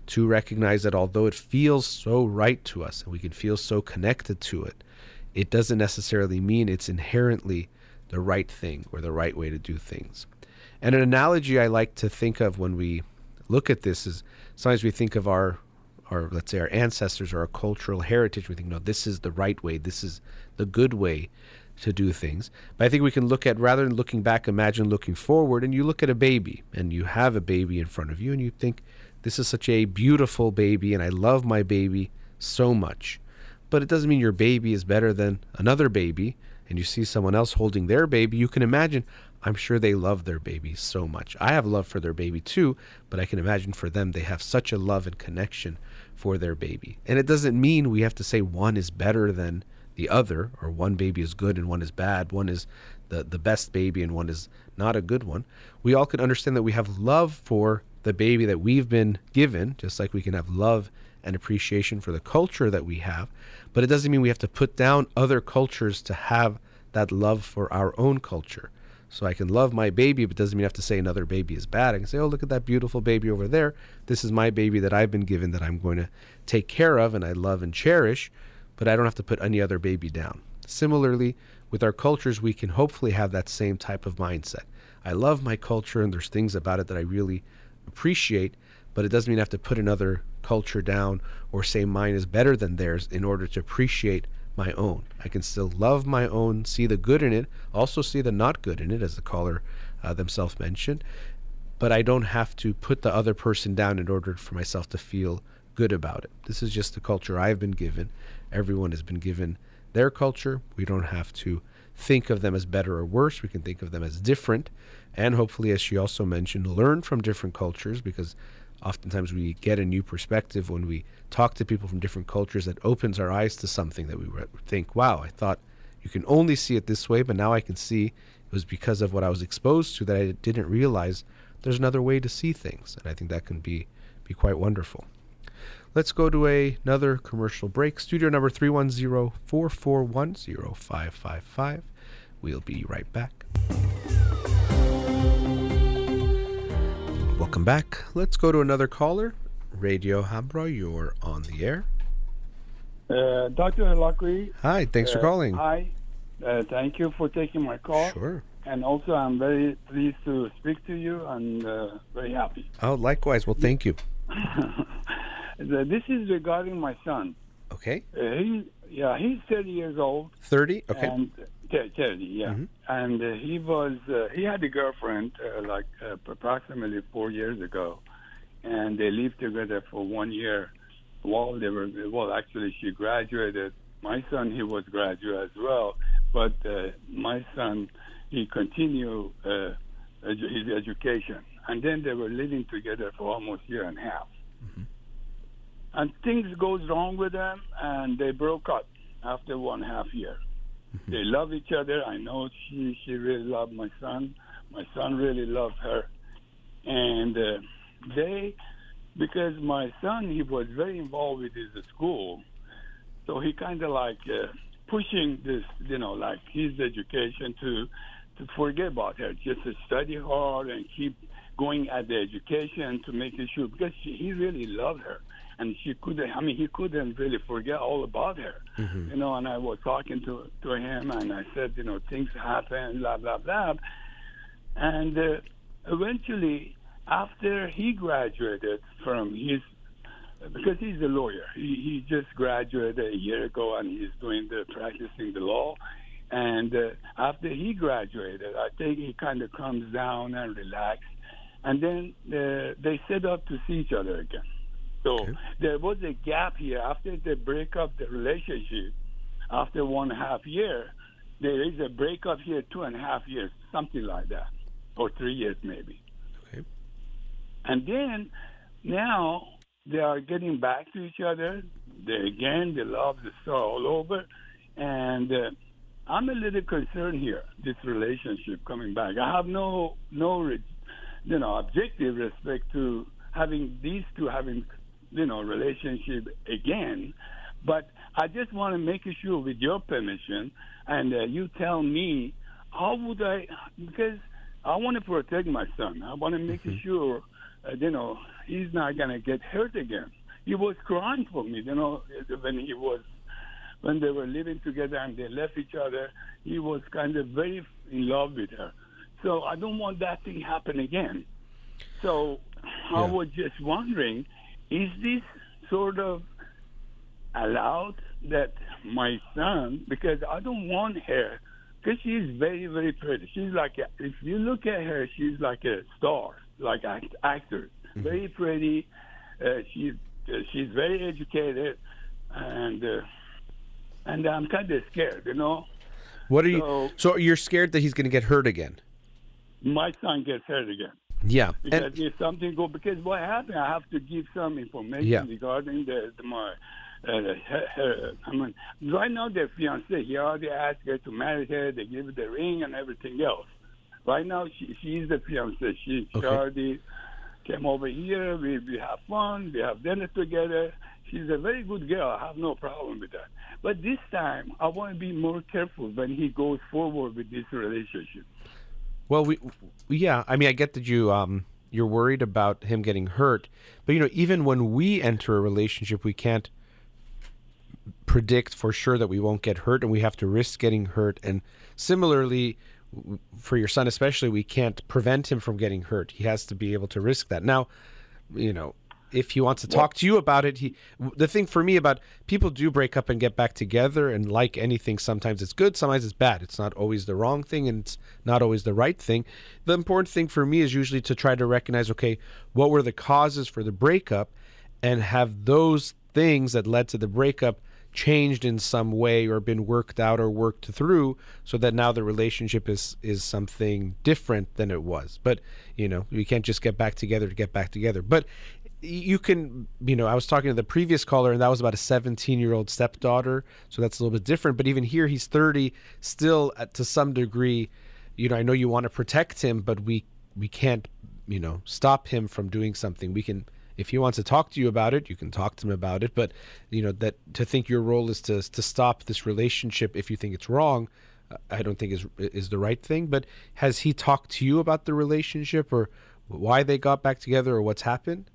to recognize that although it feels so right to us and we can feel so connected to it, it doesn't necessarily mean it's inherently the right thing or the right way to do things. And an analogy I like to think of when we look at this is sometimes we think of our our let's say our ancestors or our cultural heritage we think no this is the right way this is the good way to do things but i think we can look at rather than looking back imagine looking forward and you look at a baby and you have a baby in front of you and you think this is such a beautiful baby and i love my baby so much but it doesn't mean your baby is better than another baby and you see someone else holding their baby, you can imagine, I'm sure they love their baby so much. I have love for their baby too, but I can imagine for them, they have such a love and connection for their baby. And it doesn't mean we have to say one is better than the other, or one baby is good and one is bad, one is the, the best baby and one is not a good one. We all can understand that we have love for the baby that we've been given, just like we can have love and appreciation for the culture that we have. But it doesn't mean we have to put down other cultures to have that love for our own culture. So I can love my baby, but doesn't mean I have to say another baby is bad. I can say, oh, look at that beautiful baby over there. This is my baby that I've been given that I'm going to take care of and I love and cherish, but I don't have to put any other baby down. Similarly, with our cultures, we can hopefully have that same type of mindset. I love my culture and there's things about it that I really appreciate, but it doesn't mean I have to put another culture down or say mine is better than theirs in order to appreciate my own. I can still love my own, see the good in it, also see the not good in it, as the caller uh, themselves mentioned. But I don't have to put the other person down in order for myself to feel good about it. This is just the culture I've been given. Everyone has been given their culture. We don't have to think of them as better or worse. We can think of them as different. And hopefully, as she also mentioned, learn from different cultures because oftentimes we get a new perspective when we talk to people from different cultures that opens our eyes to something that we think, wow, I thought you can only see it this way, but now I can see it was because of what I was exposed to that I didn't realize there's another way to see things. And I think that can be, be quite wonderful. Let's go to a, another commercial break. Studio number 310 441 0555. We'll be right back. Welcome back. Let's go to another caller. Radio Habra, you're on the air. Uh, Dr. Holakouee. Hi, thanks for uh, calling. Hi, uh, thank you for taking my call. Sure. And also, I'm very pleased to speak to you and uh, very happy. Oh, likewise. Well, thank you. this is regarding my son. Okay. Uh, he, yeah, he's 30 years old. 30? Okay. And 30, yeah. Mm-hmm. And uh, he was uh, he had a girlfriend uh, like uh, approximately four years ago, and they lived together for one year while they were well. Actually, she graduated. My son he was graduate as well, but uh, my son he continued uh, edu- his education, and then they were living together for almost a year and a half. And things goes wrong with them, and they broke up after one half year. They love each other. I know she she really loved my son. My son really loved her, and uh, they because my son he was very involved with his school, so he kind of like uh, pushing this, you know, like his education to to forget about her, just to study hard and keep going at the education to make it sure because she, he really loved her and she couldn't. I mean, he couldn't really forget all about her, you know. And I was talking to to him, and I said, you know, things happen, blah blah blah, and uh, eventually, after he graduated from his, because he's a lawyer, he he just graduated a year ago, and he's doing the practicing the law. And uh, after he graduated, I think he kind of comes down and relax, and then uh, they set up to see each other again. So there was a gap here after the break up the relationship. After one and a half year, there is a breakup here, two and a half years, something like that, or three years maybe. Okay. And then now they are getting back to each other. They again, the love is all over, and uh, I'm a little concerned here. This relationship coming back. I have no no, you know, objective respect to having these two having you know relationship again. But i just want to make sure with your permission and uh, you tell me how would i because i want to protect my son. I want to make sure uh, you know he's not going to get hurt again. He was crying for me you know when he was when they were living together and they left each other he was kind of very in love with her. So i don't want that thing happen again. So I was just wondering, is this sort of allowed that my son, because I don't want her, because she's very, very pretty. She's like, a, if you look at her, she's like a star, like act, actor, very pretty. Uh, she's uh, she's very educated, and uh, and I'm kind of scared, you know. What are you? So- So you're scared that he's going to get hurt again? My son gets hurt again. Yeah. because And, if something go because what happened, I have to give some information Yeah. regarding the, the my. Uh, her, her, I mean, right now they're fiancé. He already asked her to marry her. They give her the ring and everything else. Right now, she she's the fiancé. She, she Okay. already came over here. We we have fun. We have dinner together. She's a very good girl. I have no problem with that. But this time, I want to be more careful when he goes forward with this relationship. Well, we, yeah. I mean, I get that you um you're worried about him getting hurt, but you know, even when we enter a relationship, we can't predict for sure that we won't get hurt, and we have to risk getting hurt. And similarly, for your son especially, we can't prevent him from getting hurt. He has to be able to risk that. Now, you know, if he wants to talk to you about it, he the thing for me about people do break up and get back together and like anything sometimes it's good, sometimes it's bad. It's not always the wrong thing and it's not always the right thing. The important thing for me is usually to try to recognize okay, what were the causes for the breakup and have those things that led to the breakup changed in some way or been worked out or worked through so that now the relationship is is something different than it was but you know you can't just get back together to get back together but you can you know i was talking to the previous caller and that was about a 17 year old stepdaughter so that's a little bit different but even here he's 30 still uh, to some degree you know i know you want to protect him but we we can't you know stop him from doing something. We can if he wants to talk to you about it you can talk to him about it but you know that to think your role is to to stop this relationship if you think it's wrong uh, i don't think is is the right thing but has he talked to you about the relationship or why they got back together or what's happened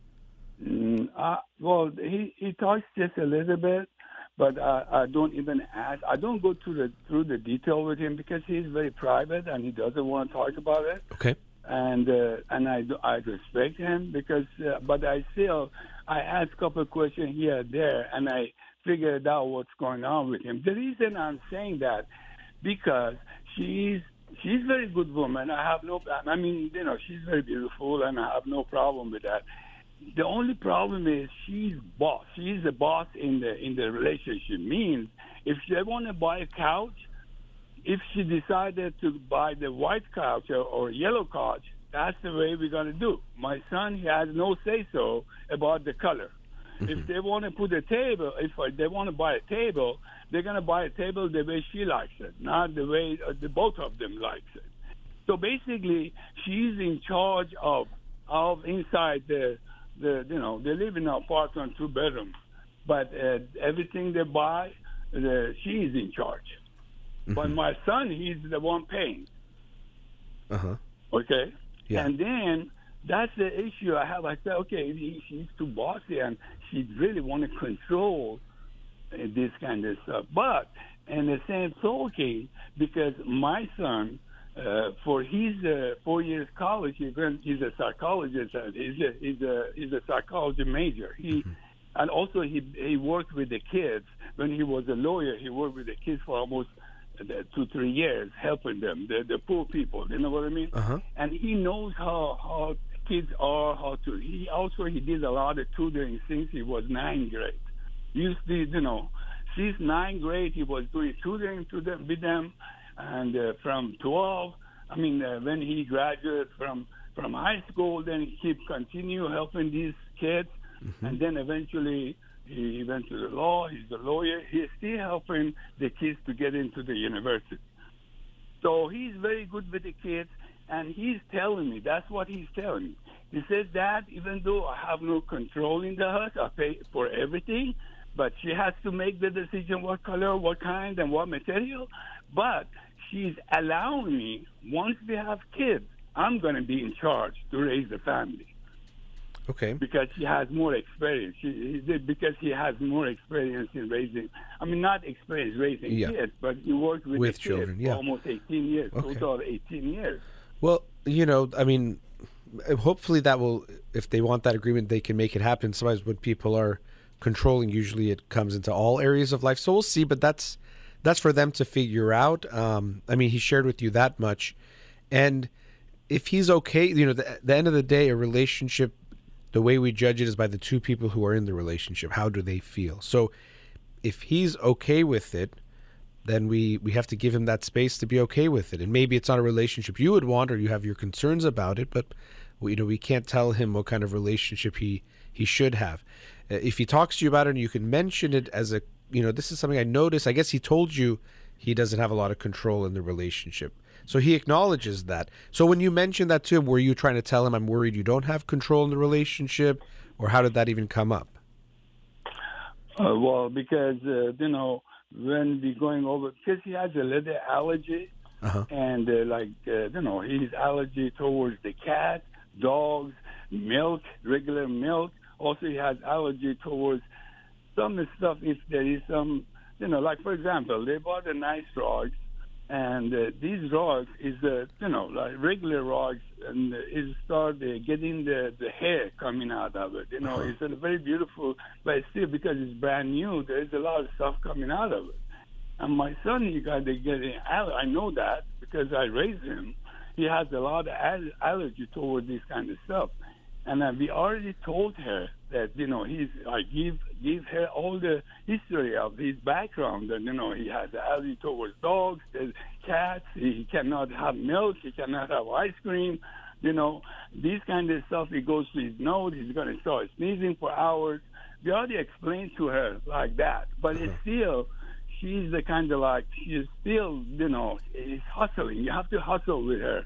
Mm, uh, well, he he talks just a little bit, but uh, I don't even ask. I don't go through the through the detail with him because he's very private and he doesn't want to talk about it. okay And uh, and I I respect him because, uh, but I still I ask a couple of questions here and there, and I figured out what's going on with him. The reason I'm saying that because she's she's a very good woman. I have no. I mean, you know, she's very beautiful, and I have no problem with that. The only problem is she's boss. She's the boss in the in the relationship. Means if they want to buy a couch, if she decided to buy the white couch or, or yellow couch, that's the way we're going to do. My son, he has no say so about the color. If they want to put a table, if uh, they want to buy a table, they're going to buy a table the way she likes it, not the way uh, the both of them likes it. So basically, she's in charge of of inside the the you know they live in an apartment two bedroom, but uh, everything they buy, the, is in charge. But my son, he's the one paying. Uh huh. Okay. Yeah. And then that's the issue I have. I said, okay, he, she's too bossy and she really want to control uh, this kind of stuff. But in the same token, because my son, uh, for his uh, four years college, he went, he's a psychologist. Uh, he's a he's a he's a psychology major. He and also he he worked with the kids when he was a lawyer. He worked with the kids for almost uh, two three years, helping them, the the poor people. You know what I mean? Uh-huh. And he knows how how kids are, how to. He also he did a lot of tutoring since he was ninth grade. Used to you know since ninth grade he was doing tutoring to them with them, and uh, from twelve. I mean, uh, when he graduated from from high school, then he keep continue helping these kids, and then eventually he went to the law. He's a lawyer. He's still helping the kids to get into the university. So he's very good with the kids, and he's telling me that's what he's telling me. He says that even though I have no control in the house, I pay for everything, but she has to make the decision what color, what kind, and what material. But she's allowing me once we have kids, I'm going to be in charge to raise the family Okay. because she has more experience. She, he- because he has more experience in raising. I mean, not experience raising Yeah. kids, but he worked with, With children, yeah. for almost 18 years, Okay. total of 18 years. Well, you know, I mean, hopefully that will, if they want that agreement, they can make it happen. Sometimes when people are controlling, usually it comes into all areas of life. So we'll see, but that's that's for them to figure out. Um, I mean, he shared with you that much, and if he's okay, you know, the, the end of the day, a relationship, the way we judge it is by the two people who are in the relationship. How do they feel? So, if he's okay with it, then we we have to give him that space to be okay with it. And maybe it's not a relationship you would want, or you have your concerns about it. But we, you know, we can't tell him what kind of relationship he he should have. Uh, If he talks to you about it, and you can mention it as a you know, this is something I noticed. I guess he told you he doesn't have a lot of control in the relationship. So he acknowledges that. So when you mentioned that to him, were you trying to tell him, "I'm worried you don't have control in the relationship," or how did that even come up? Uh, well, because uh, you know when we going over, because he has a leather allergy, Uh-huh. and uh, like uh, you know he's allergy towards the cat, dogs, milk, regular milk. Also, he has allergy towards some stuff. If there is some, you know, like for example, they bought a nice rugs, and uh, these rugs is uh, you know like regular rugs, and uh, is start uh, getting the the hair coming out of it. You know, it's a very beautiful, but still because it's brand new, there is a lot of stuff coming out of it. And my son, he got to get aller- I know that because I raised him. He has a lot of al- allergy toward this kind of stuff. And uh, we already told her that you know he's I give give her all the history of his background and you know he has allergy towards dogs, cats. He cannot have milk. He cannot have ice cream. You know this kind of stuff. He goes to his nose. He's going to start sneezing for hours. We already explained to her like that, but it's still she's the kind of like she's still you know is hustling. You have to hustle with her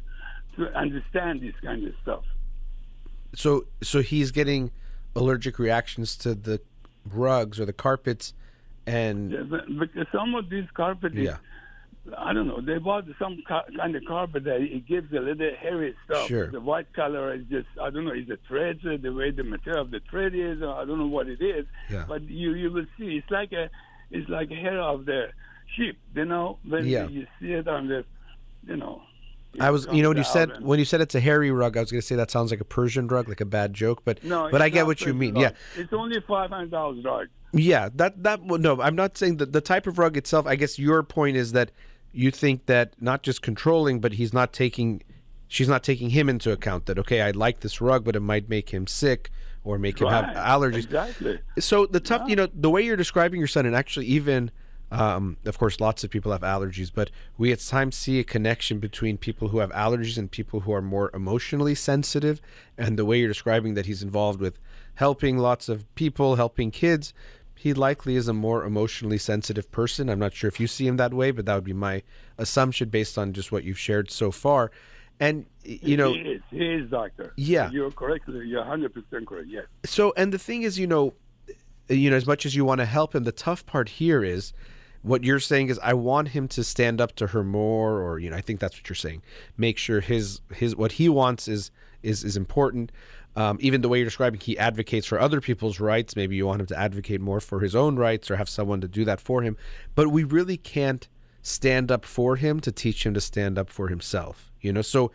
to understand this kind of stuff. So so he's getting allergic reactions to the rugs or the carpets, and Yeah, but- Because some of these carpets. Yeah. I don't know, they bought some kind of carpet that it gives a little hairy stuff. Sure. The white color is just, I don't know, is the threads, uh, the way the material of the thread is, or I don't know what it is. Yeah. But you you will see, it's like a, it's like hair of the sheep, you know, when Yeah. you see it on the, you know. I was you know when you said and- when you said it's a hairy rug, I was going to say that sounds like a Persian rug, like a bad joke, but no, but I get what you mean. rug. Yeah, It's only five hundred dollars, right? Yeah, that that no, I'm not saying that the type of rug itself. I guess your point is that you think that not just controlling, but he's not taking, she's not taking him into account. That okay, I like this rug, but it might make him sick or make him have allergies. Exactly. So the tough, you know, the way you're describing your son, and actually even Um, of course, lots of people have allergies, but we at times see a connection between people who have allergies and people who are more emotionally sensitive. And the way you're describing that he's involved with helping lots of people, helping kids, he likely is a more emotionally sensitive person. I'm not sure if you see him that way, but that would be my assumption based on just what you've shared so far. And you know, he is, he is doctor. Yeah. you're correct. You're 100 percent correct. Yes. So, and the thing is, you know, you know, as much as you want to help him, the tough part here is what you're saying is I want him to stand up to her more, or you know, I think that's what you're saying. Make sure his his what he wants is is is important. Um, even the way you're describing, he advocates for other people's rights. Maybe you want him to advocate more for his own rights, or have someone to do that for him. But we really can't stand up for him to teach him to stand up for himself. You know, so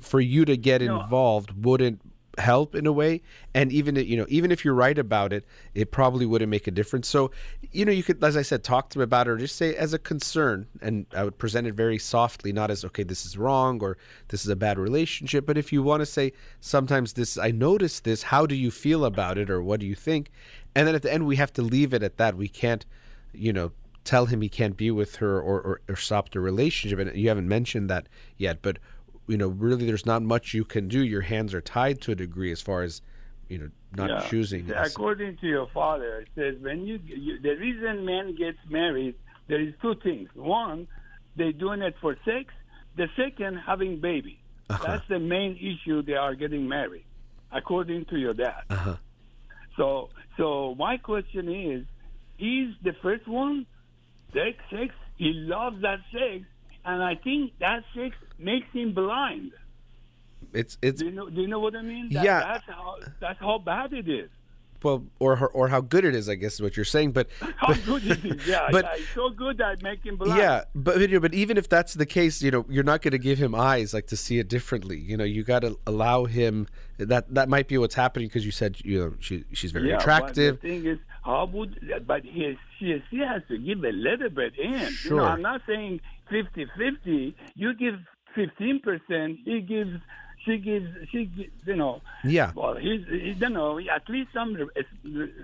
for you to get No. involved wouldn't help in a way. And even you know even if you're right about it it probably wouldn't make a difference. So you know you could as i said talk to him about it or just say as a concern. And i would present it very softly not as okay this is wrong or this is a bad relationship. But if you want to say sometimes this i noticed this. How do you feel about it? Or what do you think? And then at the end we have to leave it at that. We can't you know tell him he can't be with her or, or, or stop the relationship. And you haven't mentioned that yet but you know really there's not much you can do your hands are tied to a degree as far as you know not Yeah. choosing According to your father, it says when you, you the reason men gets married, there is two things. One, they doing it for sex. The second, having baby. Uh-huh. That's the main issue. They are getting married, according to your dad. uh-huh. So, so my question is, is the first one sex? Sex. He loves that sex, and I think that sex makes him blind. it's it's Do you know? Do you know what I mean? Yeah. That's how. That's how bad it is. well or or how good it is i guess is what you're saying but How good it is. Yeah, but- yeah. It's so good that make him blind. yeah but you know, but even if that's the case you know you're not going to give him eyes like to see it differently you know you got to allow him that that might be what's happening because you said you know she she's very Yeah, attractive But the thing is, how would? But he, she, she has to give a little bit in. You Sure. know, I'm not saying 50-50. You give 15 percent. He gives. She gives. She. gi- You know. yeah Well, he's. He, you know, at least some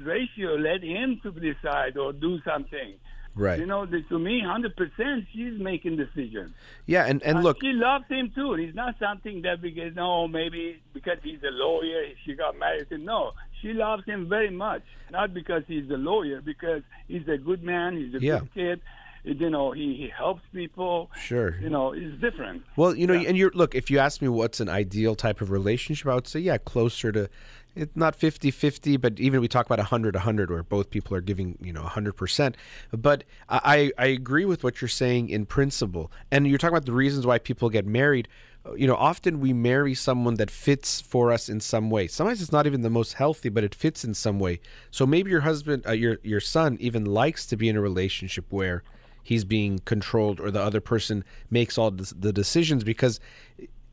ratio. Let him to decide or do something. right You know, the, to me, hundred percent, she's making decisions. yeah and and And look she loves him too. It's not something that because no, maybe because he's a lawyer, she got married to him. No, she loves him very much. Not because he's a lawyer, because he's a good man. He's a Yeah. good kid. You know, he, he helps people. sure You know, it's different. Well, you know, Yeah. and you're look, if you ask me what's an ideal type of relationship, I would say yeah, closer to it's not 50-50, but even we talk about 100-100 where both people are giving, you know, 100%. But I I agree with what you're saying in principle. And you're talking about the reasons why people get married. You know, often we marry someone that fits for us in some way. Sometimes it's not even the most healthy, but it fits in some way. So maybe your husband, uh, your your son even likes to be in a relationship where he's being controlled or the other person makes all the decisions because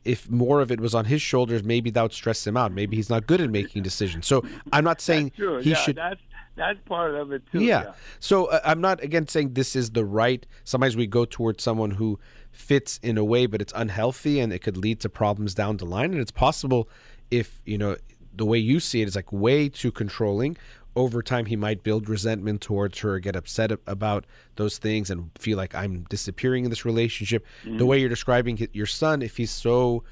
if more of it was on his shoulders maybe that would stress him out maybe he's not good at making decisions so i'm not saying he yeah, should that's that's part of it too. yeah. So uh, I'm not again saying this is the right. Sometimes we go towards someone who fits in a way, but it's unhealthy and it could lead to problems down the line. And it's possible if you know the way you see it is like way too controlling. Over time, he might build resentment towards her, get upset about those things, and feel like I'm disappearing in this relationship. The way you're describing your son, if he's so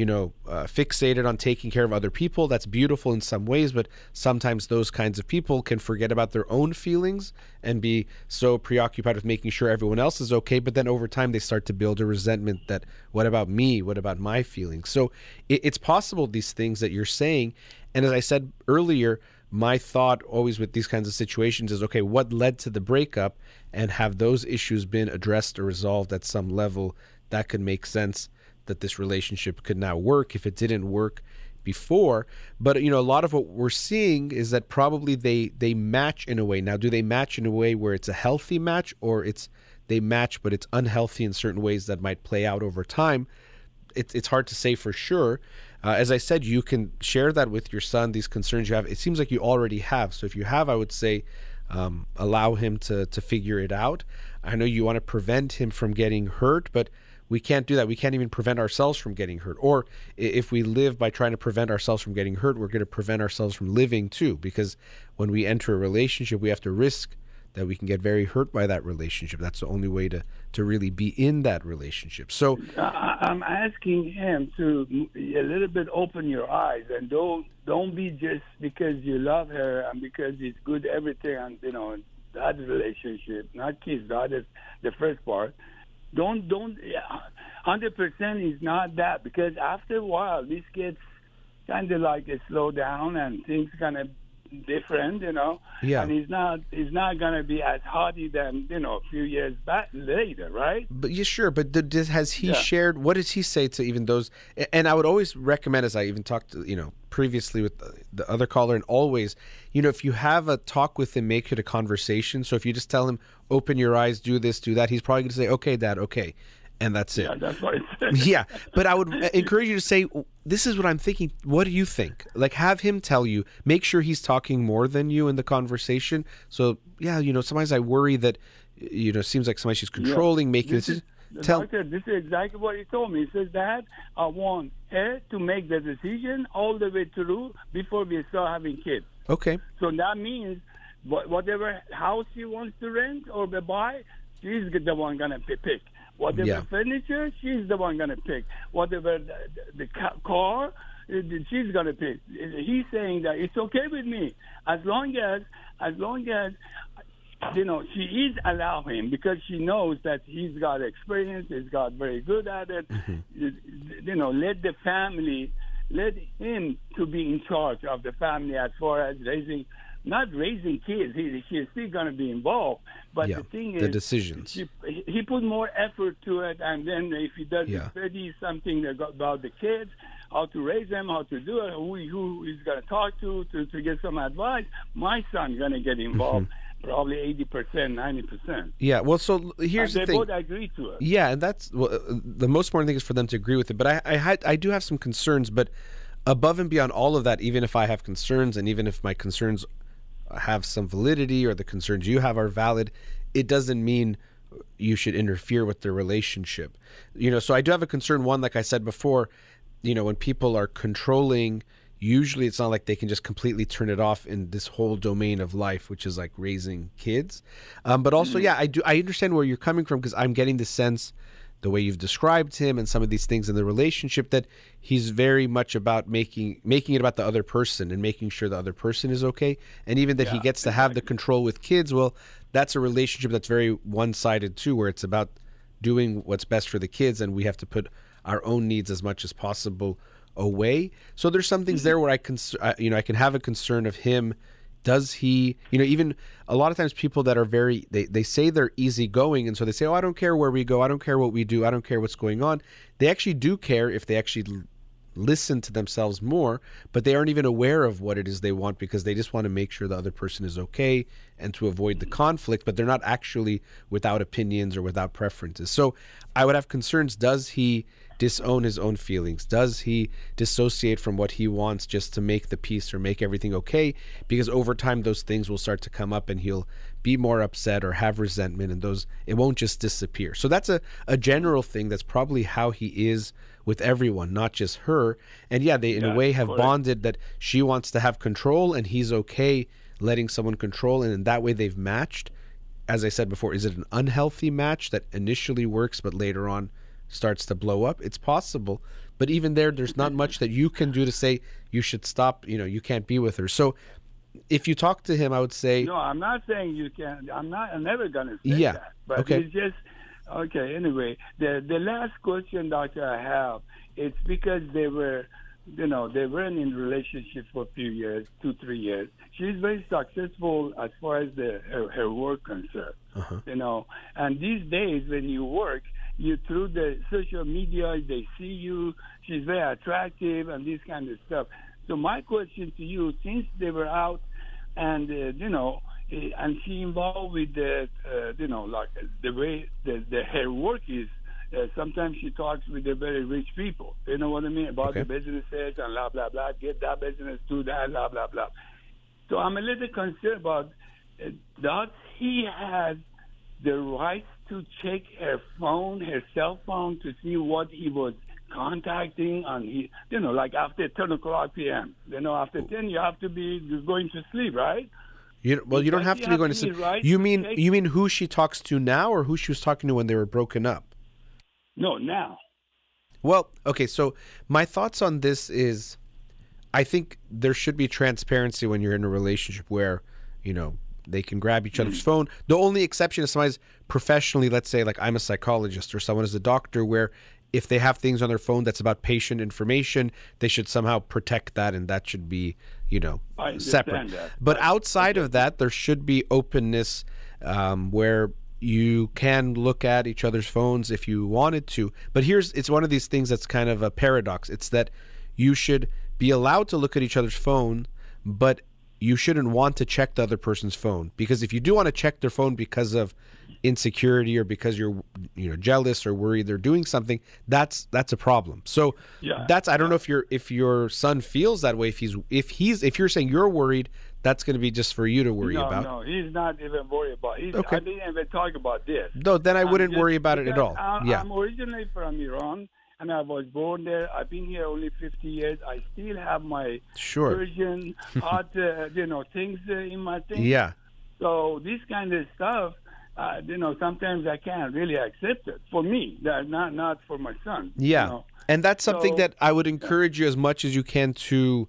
you know, uh, fixated on taking care of other people. That's beautiful in some ways, but sometimes those kinds of people can forget about their own feelings and be so preoccupied with making sure everyone else is okay. But then over time, they start to build a resentment that, what about me? What about my feelings? So it, it's possible these things that you're saying. And as I said earlier, my thought always with these kinds of situations is okay, what led to the breakup? And have those issues been addressed or resolved at some level that could make sense that this relationship could now work if it didn't work before. But you know a lot of what we're seeing is that probably they they match in a way. Now do they match in a way where it's a healthy match or it's they match but it's unhealthy in certain ways that might play out over time? It's it's hard to say for sure. Uh, as i said you can share that with your son these concerns you have. It seems like you already have. So if you have i would say um, allow him to to figure it out. I know you want to prevent him from getting hurt but we can't do that. We can't even prevent ourselves from getting hurt. Or if we live by trying to prevent ourselves from getting hurt, we're going to prevent ourselves from living too. Because when we enter a relationship, we have to risk that we can get very hurt by that relationship. That's the only way to to really be in that relationship. So I'm asking him to a little bit open your eyes and don't don't be just because you love her and because it's good everything and you know that relationship, not kids. That is the first part. Don't don't hundred percent is not that because after a while this gets kind of like a slow down and things kind of different, you know. Yeah. And he's not he's not gonna be as haughty than you know a few years back later, right? But yeah, sure. But did, has he Yeah. shared? What does he say to even those? And I would always recommend, as I even talked, to, you know, previously with the, the other caller, and always, you know, if you have a talk with him, make it a conversation. So if you just tell him, open your eyes, do this, do that, he's probably going to say, okay, dad, okay, and that's it. Yeah, that's what yeah but i would encourage you to say this is what i'm thinking what do you think like have him tell you make sure he's talking more than you in the conversation so yeah you know sometimes i worry that you know it seems like sometimes she's controlling making This is, tell doctor, this is exactly what he told me. He says, Dad, I want her to make the decision all the way through before we start having kids. okay So that means whatever house she wants to rent or buy, she's the one gonna pi- pick. Whatever Yeah. furniture, she's the one gonna pick. Whatever the, the ca- car, uh, she's gonna pick. He's saying that it's okay with me as long as as long as you know she is allow him because she knows that he's got experience, he's got very good at it. You know, let the family, let him to be in charge of the family as far as raising, not raising kids. He he's still going to be involved, but yeah the thing is, the decisions he, he put more effort to it, and then if he does Yeah. study something about the kids, how to raise them, how to do it, who who is going to talk to, to to get some advice, my son's going to get involved. Probably eighty percent, ninety percent. yeah well so here's They the thing They both agree to it. Yeah, and that's well, uh, the most important thing is for them to agree with it. But I, I I do have some concerns. But above and beyond all of that, even if I have concerns, and even if my concerns have some validity or the concerns you have are valid, it doesn't mean you should interfere with their relationship. You know, so I do have a concern. One, like I said before, you know, when people are controlling, usually it's not like they can just completely turn it off in this whole domain of life, which is like raising kids. Um, but also, yeah, I do I understand where you're coming from because I'm getting the sense the way you've described him and some of these things in the relationship that he's very much about making making it about the other person and making sure the other person is okay. And even that he gets to have the control with kids well that's a relationship that's very one-sided too where it's about doing what's best for the kids and we have to put our own needs as much as possible away. So there's some things mm-hmm. there where i can you know i can have a concern of him does he you know even a lot of times people that are very they, they say they're easygoing and so they say oh i don't care where we go. I don't care what we do. I don't care what's going on. They actually do care if they actually listen to themselves more but they aren't even aware of what it is they want because they just want to make sure the other person is okay and to avoid the conflict but they're not actually without opinions or without preferences so i would have concerns does he disown his own feelings? Does he dissociate from what he wants just to make the peace or make everything okay? Because over time, those things will start to come up and he'll be more upset or have resentment, and those it won't just disappear. So that's a, a general thing. That's probably how he is with everyone, not just her. And yeah, they in a way have bonded that she wants to have control and he's okay letting someone control, and in that way they've matched. As I said before, is it an unhealthy match that initially works but later on starts to blow up? It's possible. But even there, there's not much that you can do to say you should stop, you know, you can't be with her. So if you talk to him, I would say, No, I'm not saying you can't. I'm not. I'm never gonna say Yeah, that. But okay. it's just okay. Anyway, the the last question, doctor, I have, it's because they were, you know, they weren't in relationship for a few years, two, three years. She's very successful as far as the her, her work concerned. Uh-huh. You know, and these days when you work, you through the social media, they see you. She's very attractive and this kind of stuff. So my question to you, since they were out and uh, you know, and she involved with the, uh, you know, like uh, the way the, the her work is. Uh, sometimes she talks with the very rich people. You know what I mean about Okay. the businesses and blah blah blah. Get that business, do that, blah blah blah. So I'm a little concerned about uh, does he has the right to check her phone, her cell phone, to see what he was contacting on he, you know, like after 10 o'clock p.m. You know, after 10 you have to be going to sleep, right? You well, you don't have to be going to. sleep. right You mean you mean who she talks to now, or who she was talking to when they were broken up? No, now. Well, okay, so my thoughts on this is I think there should be transparency when you're in a relationship where, you know, they can grab each other's phone. The only exception is somebody's professionally, let's say like I'm a psychologist or someone is a doctor where if they have things on their phone that's about patient information, they should somehow protect that and that should be, you know, separate. that. But But- outside of that, there should be openness um, where you can look at each other's phones if you wanted to. But here's it's one of these things that's kind of a paradox. It's that you should be allowed to look at each other's phone, but you shouldn't want to check the other person's phone because if you do want to check their phone because of insecurity or because you're you know jealous or worried they're doing something that's that's a problem so Yeah, that's i don't know if your if your son feels that way if he's if he's if you're saying you're worried that's going to be just for you to worry no, about no, he's not even worried about. He's, Okay. I didn't even talk about this. no then i I'm wouldn't just- worry about it at all I, yeah I'm originally from Iran, and I was born there. I've been here only 50 years. I still have my sure Persian hot, uh, you know, things uh, in my thing. yeah So this kind of stuff, uh, you know, sometimes I can't really accept it for me, not not for my son. you Yeah. know. And that's something So- that I would encourage you as much as you can to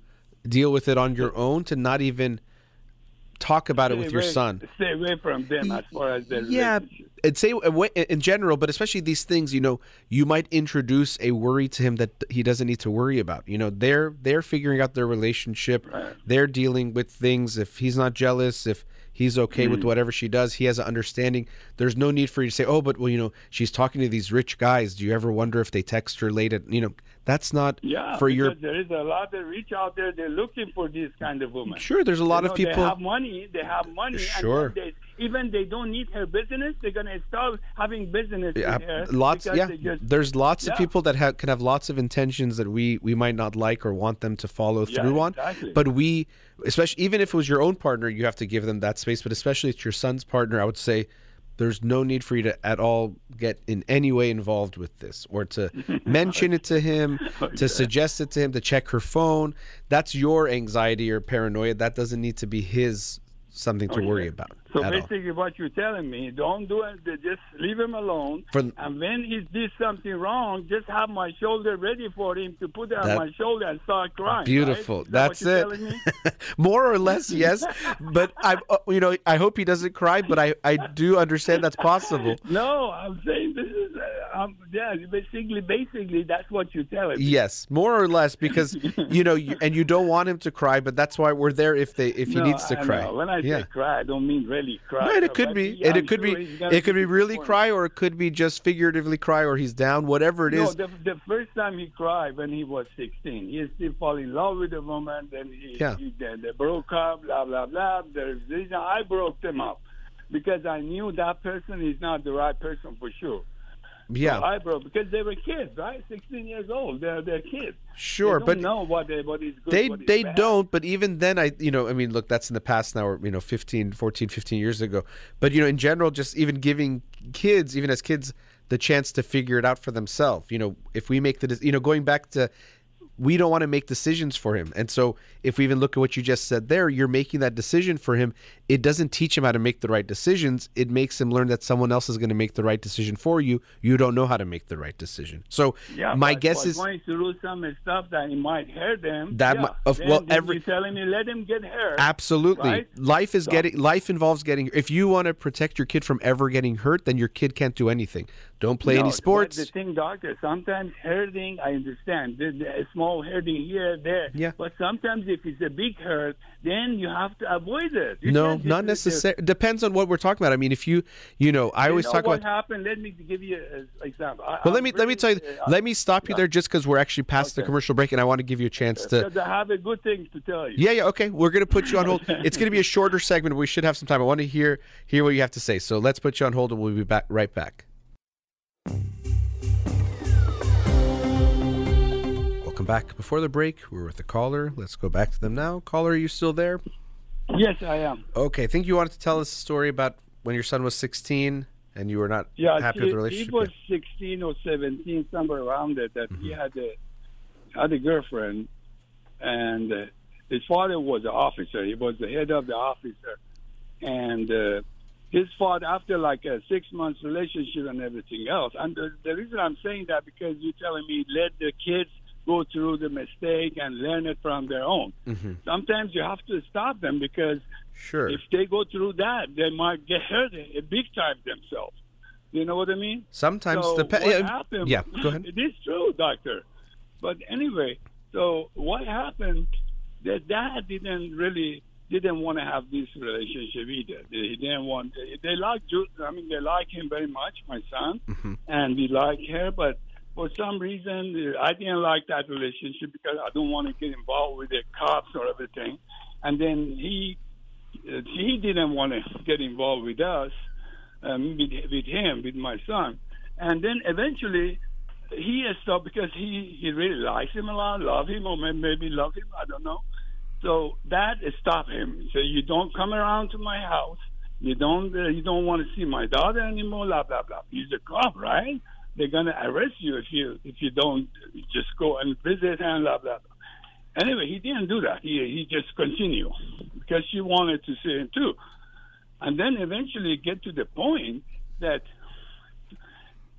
deal with it on your own, to not even talk about it Stay with your son. Stay away from them as far as their Yeah, and say in general, but especially these things, you know, you might introduce a worry to him that he doesn't need to worry about. You know, they're they're figuring out their relationship. Right. They're dealing with things. If he's not jealous, if he's okay Mm. with whatever she does, he has an understanding. There's no need for you to say, "Oh, but well, you know, she's talking to these rich guys. Do you ever wonder if they text her late at, you know, that's not Yeah, for your there is a lot of rich out there. They're looking for this kind of woman. Sure, there's a lot You of know, people They have money. They have money. Sure. And they, even they don't need her business. They're gonna start having business Yeah, with her. lots yeah just- there's lots of people that have, can have lots of intentions that we we might not like or want them to follow Yeah, through on exactly. but we especially even if it was your own partner you have to give them that space but especially if it's your son's partner i would say there's no need for you to at all get in any way involved with this or to mention it to him to suggest it to him to check her phone that's your anxiety or paranoia that doesn't need to be his something to Okay. worry about So at all. basically, what you're telling me, don't do it. Just leave him alone. For- and when he did something wrong, just have my shoulder ready for him to put it on my shoulder and start crying. Beautiful. right? That That's it. More or less, yes. But I, uh, you know, I hope he doesn't cry. But I, I do understand that's possible. No, I'm saying this is, uh, um, yeah, basically, basically, that's what you're telling me. Yes, more or less, because you know, you, and you don't want him to cry. But that's why we're there if they, if he needs to I cry. know. When I yeah. say cry, I don't mean really cry. Right, it could be, and it could be, it could be really cry, or it could be just figuratively cry, or he's down, whatever it no, is. the, the first time he cried when he was 16, he still fall in love with a woman. Then he, Yeah. he they, they broke up. Blah blah blah. There's reason I broke them up because I knew that person is not the right person for sure. Yeah, So I broke because they were kids, right? 16 years old. They're they're kids. sure, they but know what they, what is good. they they bad. don't but even then i you know i mean look that's in the past now or you know 15 14 15 years ago but you know in general just even giving kids even as kids the chance to figure it out for themselves you know if we make the you know going back to we don't want to make decisions for him and so if we even look at what you just said there you're making that decision for him it doesn't teach him how to make the right decisions it makes him learn that someone else is going to make the right decision for you you don't know how to make the right decision so Yeah, my but- guess but is going through some stuff that it might hurt them. That yeah. of- then, well, then every- you're telling me let him get hurt. Absolutely. right? Life is So- getting life involves getting if you want to protect your kid from ever getting hurt, then your kid can't do anything. Don't play No, any but sports. The thing, doctor, sometimes hurting, I understand. The, the, a small hurting here, there. Yeah. But sometimes if it's a big hurt, then you have to avoid it. You no, not necessarily. Depends on what we're talking about. I mean, if you, you know, I You always know talk what about. happened? Let me give you an example. I, Well, let me let me tell you. uh, Let me stop you there, just because we're actually past the commercial break, and I want to give you a chance to. I have a good thing to tell you. Yeah, yeah, okay. We're gonna put you on hold. It's gonna be a shorter segment. We should have some time. I want to hear hear what you have to say. So let's put you on hold, and we'll be back right back. Welcome back. Before the break, we were with the caller. Let's go back to them now. Caller, are you still there? Yes, I am. Okay, I think you wanted to tell us a story about when your son was 16 and you were not Yeah, happy he, with the relationship. he was 16 or 17, somewhere around it, that he Mm-hmm. had a had a girlfriend, and uh, his father was an officer. He was the head of the officer and uh, his father, after like a six months relationship and everything else. And the, the reason I'm saying that because you're telling me let the kids go through the mistake and learn it from their own. Mm-hmm. Sometimes you have to stop them because Sure. if they go through that, they might get hurt a big time themselves. You know what I mean? Sometimes so the pe- what yeah, happened? yeah, go ahead. It is true, doctor. But anyway, so what happened? That dad didn't really didn't want to have this relationship either. He didn't want. They like I mean, they like him very much, my son, Mm-hmm. and we like her. But for some reason, I didn't like that relationship because I don't want to get involved with the cops or everything. And then he uh, he didn't want to get involved with us, um, with, with him, with my son. And then eventually he stopped because he, he really likes him a lot, love him, or maybe love him, I don't know. So that stopped him. So you don't come around to my house. You don't uh, you don't want to see my daughter anymore. Blah blah blah. He's a cop, right? They're gonna arrest you if you if you don't just go and visit and blah blah. blah. Anyway, he didn't do that. He he just continued because she wanted to see him too, and then eventually get to the point that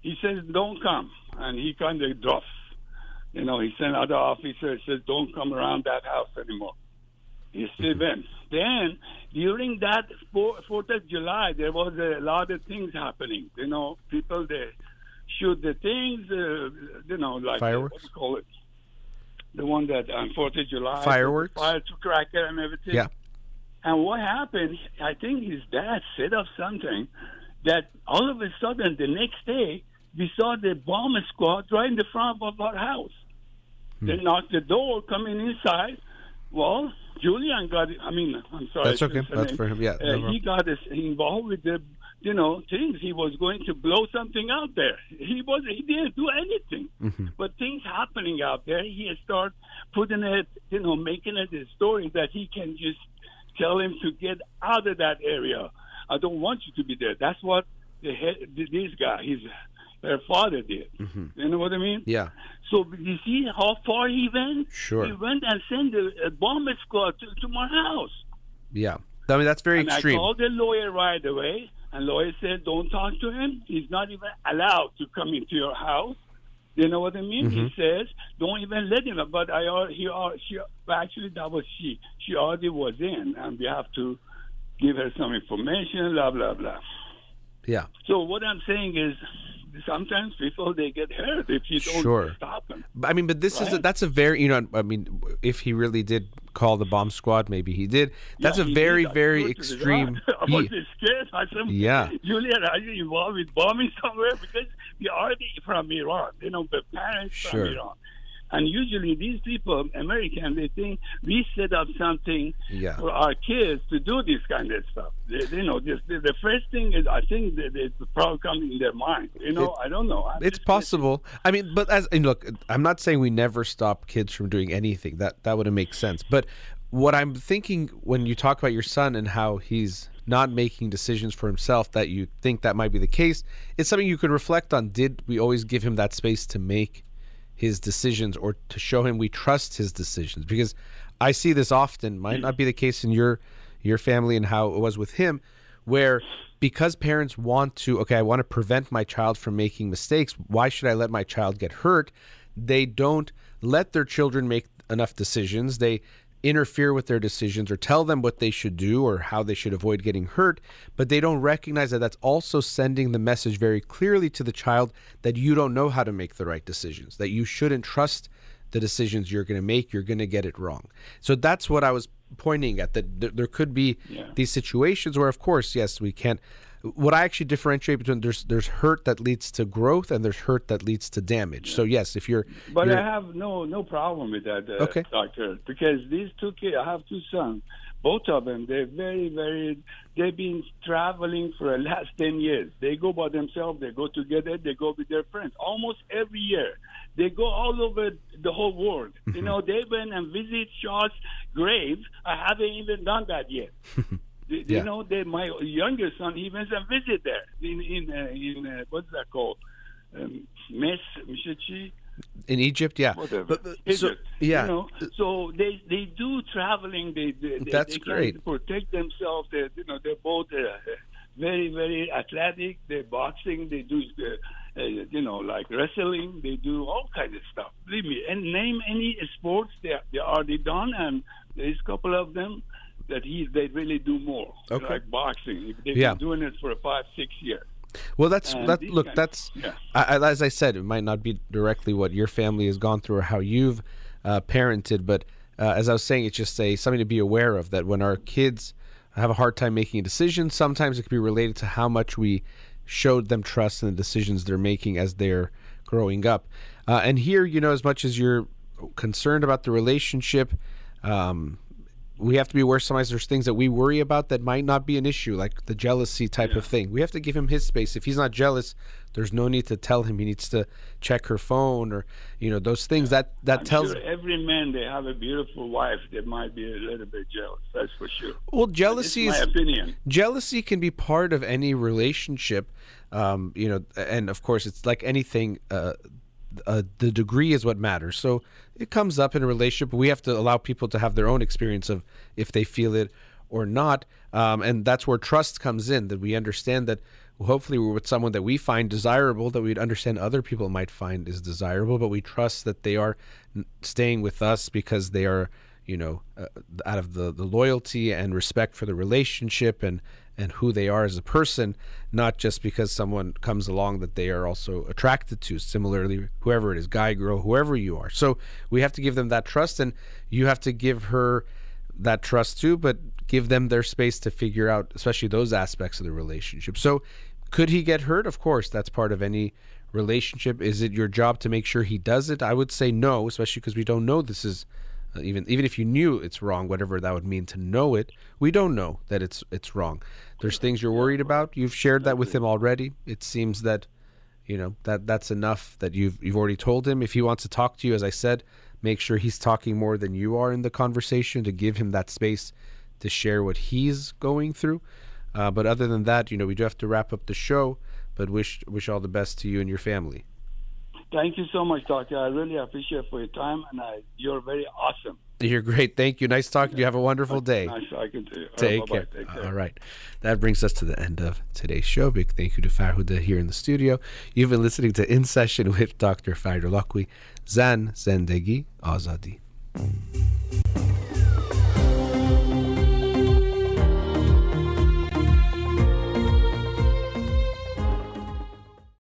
he says, "Don't come," and he kind of drops. You know, he sent other officers says, "Don't come around that house anymore." He still went. Then during that Fourth of July, there was a lot of things happening. You know, people they shoot the things. Uh, you know, like Fireworks? what do you call it? The one that on Fourth of July, Fireworks? fire to cracker and everything. Yeah. And what happened? I think his dad set up something that all of a sudden the next day we saw the bomb squad right in the front of our house. They Hmm. knocked the door, coming inside. Well, Julian got. I mean, I'm sorry. That's okay. That's for him. Yeah. Uh, he got us involved with the, you know, things. He was going to blow something out there. He was. He didn't do anything. Mm-hmm. But things happening out there. He start putting it, you know, making it a story that he can just tell him to get out of that area. I don't want you to be there. That's what the head, this guy, his her father did. You know what I mean? Yeah. So you see how far he went? Sure. He went and sent a, a bomb squad to, to my house. Yeah. I mean, that's very and extreme. I called the lawyer right away, and lawyer said, "Don't talk to him. He's not even allowed to come into your house." You know what I mean? Mm-hmm. He says, "Don't even let him." But I, he, she, actually, that was she. She already was in, and we have to give her some information. Blah blah blah. yeah. So what I'm saying is, sometimes people they get hurt if you don't Sure. stop them. I mean, but this is a, that's a very you know I mean if he really did call the bomb squad, maybe he did. That's Yeah, a very did. Very swear to God. extreme. I was scared. I said, Yeah. Julian, are you involved with bombing somewhere? Because we already from Iran, you know, the parents Sure. from Iran. And usually these people, American, they think we set up something Yeah. for our kids to do this kind of stuff. They, you know, just, the, the first thing is, I think that the problem comes in their mind. You know, I don't know. I'm it's possible. I mean, but as and look, I'm not saying we never stop kids from doing anything. That that wouldn't make sense. But what I'm thinking when you talk about your son and how he's not making decisions for himself, that you think that might be the case, it's something you could reflect on. Did we always give him that space to make his decisions or to show him we trust his decisions? Because I see this often. Might not be the case in your your family and how it was with him, where because parents want to okay i want to prevent my child from making mistakes why should i let my child get hurt they don't let their children make enough decisions they interfere with their decisions or tell them what they should do or how they should avoid getting hurt but they don't recognize that that's also sending the message very clearly to the child that you don't know how to make the right decisions that you shouldn't trust the decisions you're going to make you're going to get it wrong so that's what i was pointing at that there, could be Yeah. these situations where of course yes we can't what i actually differentiate between there's there's hurt that leads to growth and there's hurt that leads to damage so yes if you're But you're- I have no no problem with that, uh, Okay. doctor, because these two kids, I have two sons. Both of them, they're very, very. They've been traveling for the last ten years. They go by themselves. They go together. They go with their friends. Almost every year, they go all over the whole world. Mm-hmm. You know, they went and visit Shah's grave. I haven't even done that yet. You Yeah. know, they, my younger son, he went and visit there in in uh, in uh, what's that called? Um, Mes Mishichi. In Egypt, yeah. Whatever. But, but- so, Egypt, yeah. You know, so they they do traveling. They they, they, That's they great. Can protect themselves. They, you know, they're both uh, very very athletic. They're boxing. They do. Uh, uh, you know, like wrestling, they do all kinds of stuff. Believe me, and name any sports they they already done, and there's a couple of them that he they really do more. Okay. Like boxing, they've Yeah. been doing it for five six years. Well, that's And that. Look, that's yeah. I, I- as I said, it might not be directly what your family has gone through or how you've uh, parented, but uh, as I was saying, it's just a something to be aware of that when our kids have a hard time making a decision, sometimes it could be related to how much we showed them trust in the decisions they're making as they're growing up. Uh, and here, you know, as much as you're concerned about the relationship, um, we have to be aware sometimes there's things that we worry about that might not be an issue, like the jealousy type of thing. We have to give him his space. If he's not jealous, there's no need to tell him he needs to check her phone or you know those things. That that I'm tells. sure every man they have a beautiful wife, they might be a little bit jealous. That's for sure. Well, jealousy my is opinion. jealousy can be part of any relationship um, you know and of course it's like anything uh, uh, the degree is what matters so it comes up in a relationship. We have to allow people to have their own experience of if they feel it or not. Um, and that's where trust comes in that we understand that hopefully we're with someone that we find desirable that we'd understand other people might find is desirable but we trust that they are staying with us because they are you know uh, out of the, the loyalty and respect for the relationship and and who they are as a person not just because someone comes along that they are also attracted to. Similarly whoever it is guy girl whoever you are. So we have to give them that trust and you have to give her that trust too but give them their space to figure out especially those aspects of the relationship. So could he get hurt? Of course that's part of any relationship. Is it your job to make sure he does it? I would say no especially because we don't know this is even even if you knew it's wrong whatever that would mean to know it we don't know that it's it's wrong. There's things you're worried about. You've shared that with him already. It seems that you know that that's enough that you've you've already told him. If he wants to talk to you as i said make sure he's talking more than you are in the conversation to give him that space to share what he's going through. Uh, but other than that you know we do have to wrap up the show but wish wish all the best to you and your family Thank you so much, Doctor. I really appreciate for your time, and I, you're very awesome. you're great thank you nice talking to you have a wonderful day Nice talking to you. All right, Take care. Take care. All right. That brings us to the end of today's show. Big thank you to Farhuda here in the studio. You've been listening to In Session with Dr. Farid Holakouee, Zan Zendegi Azadi.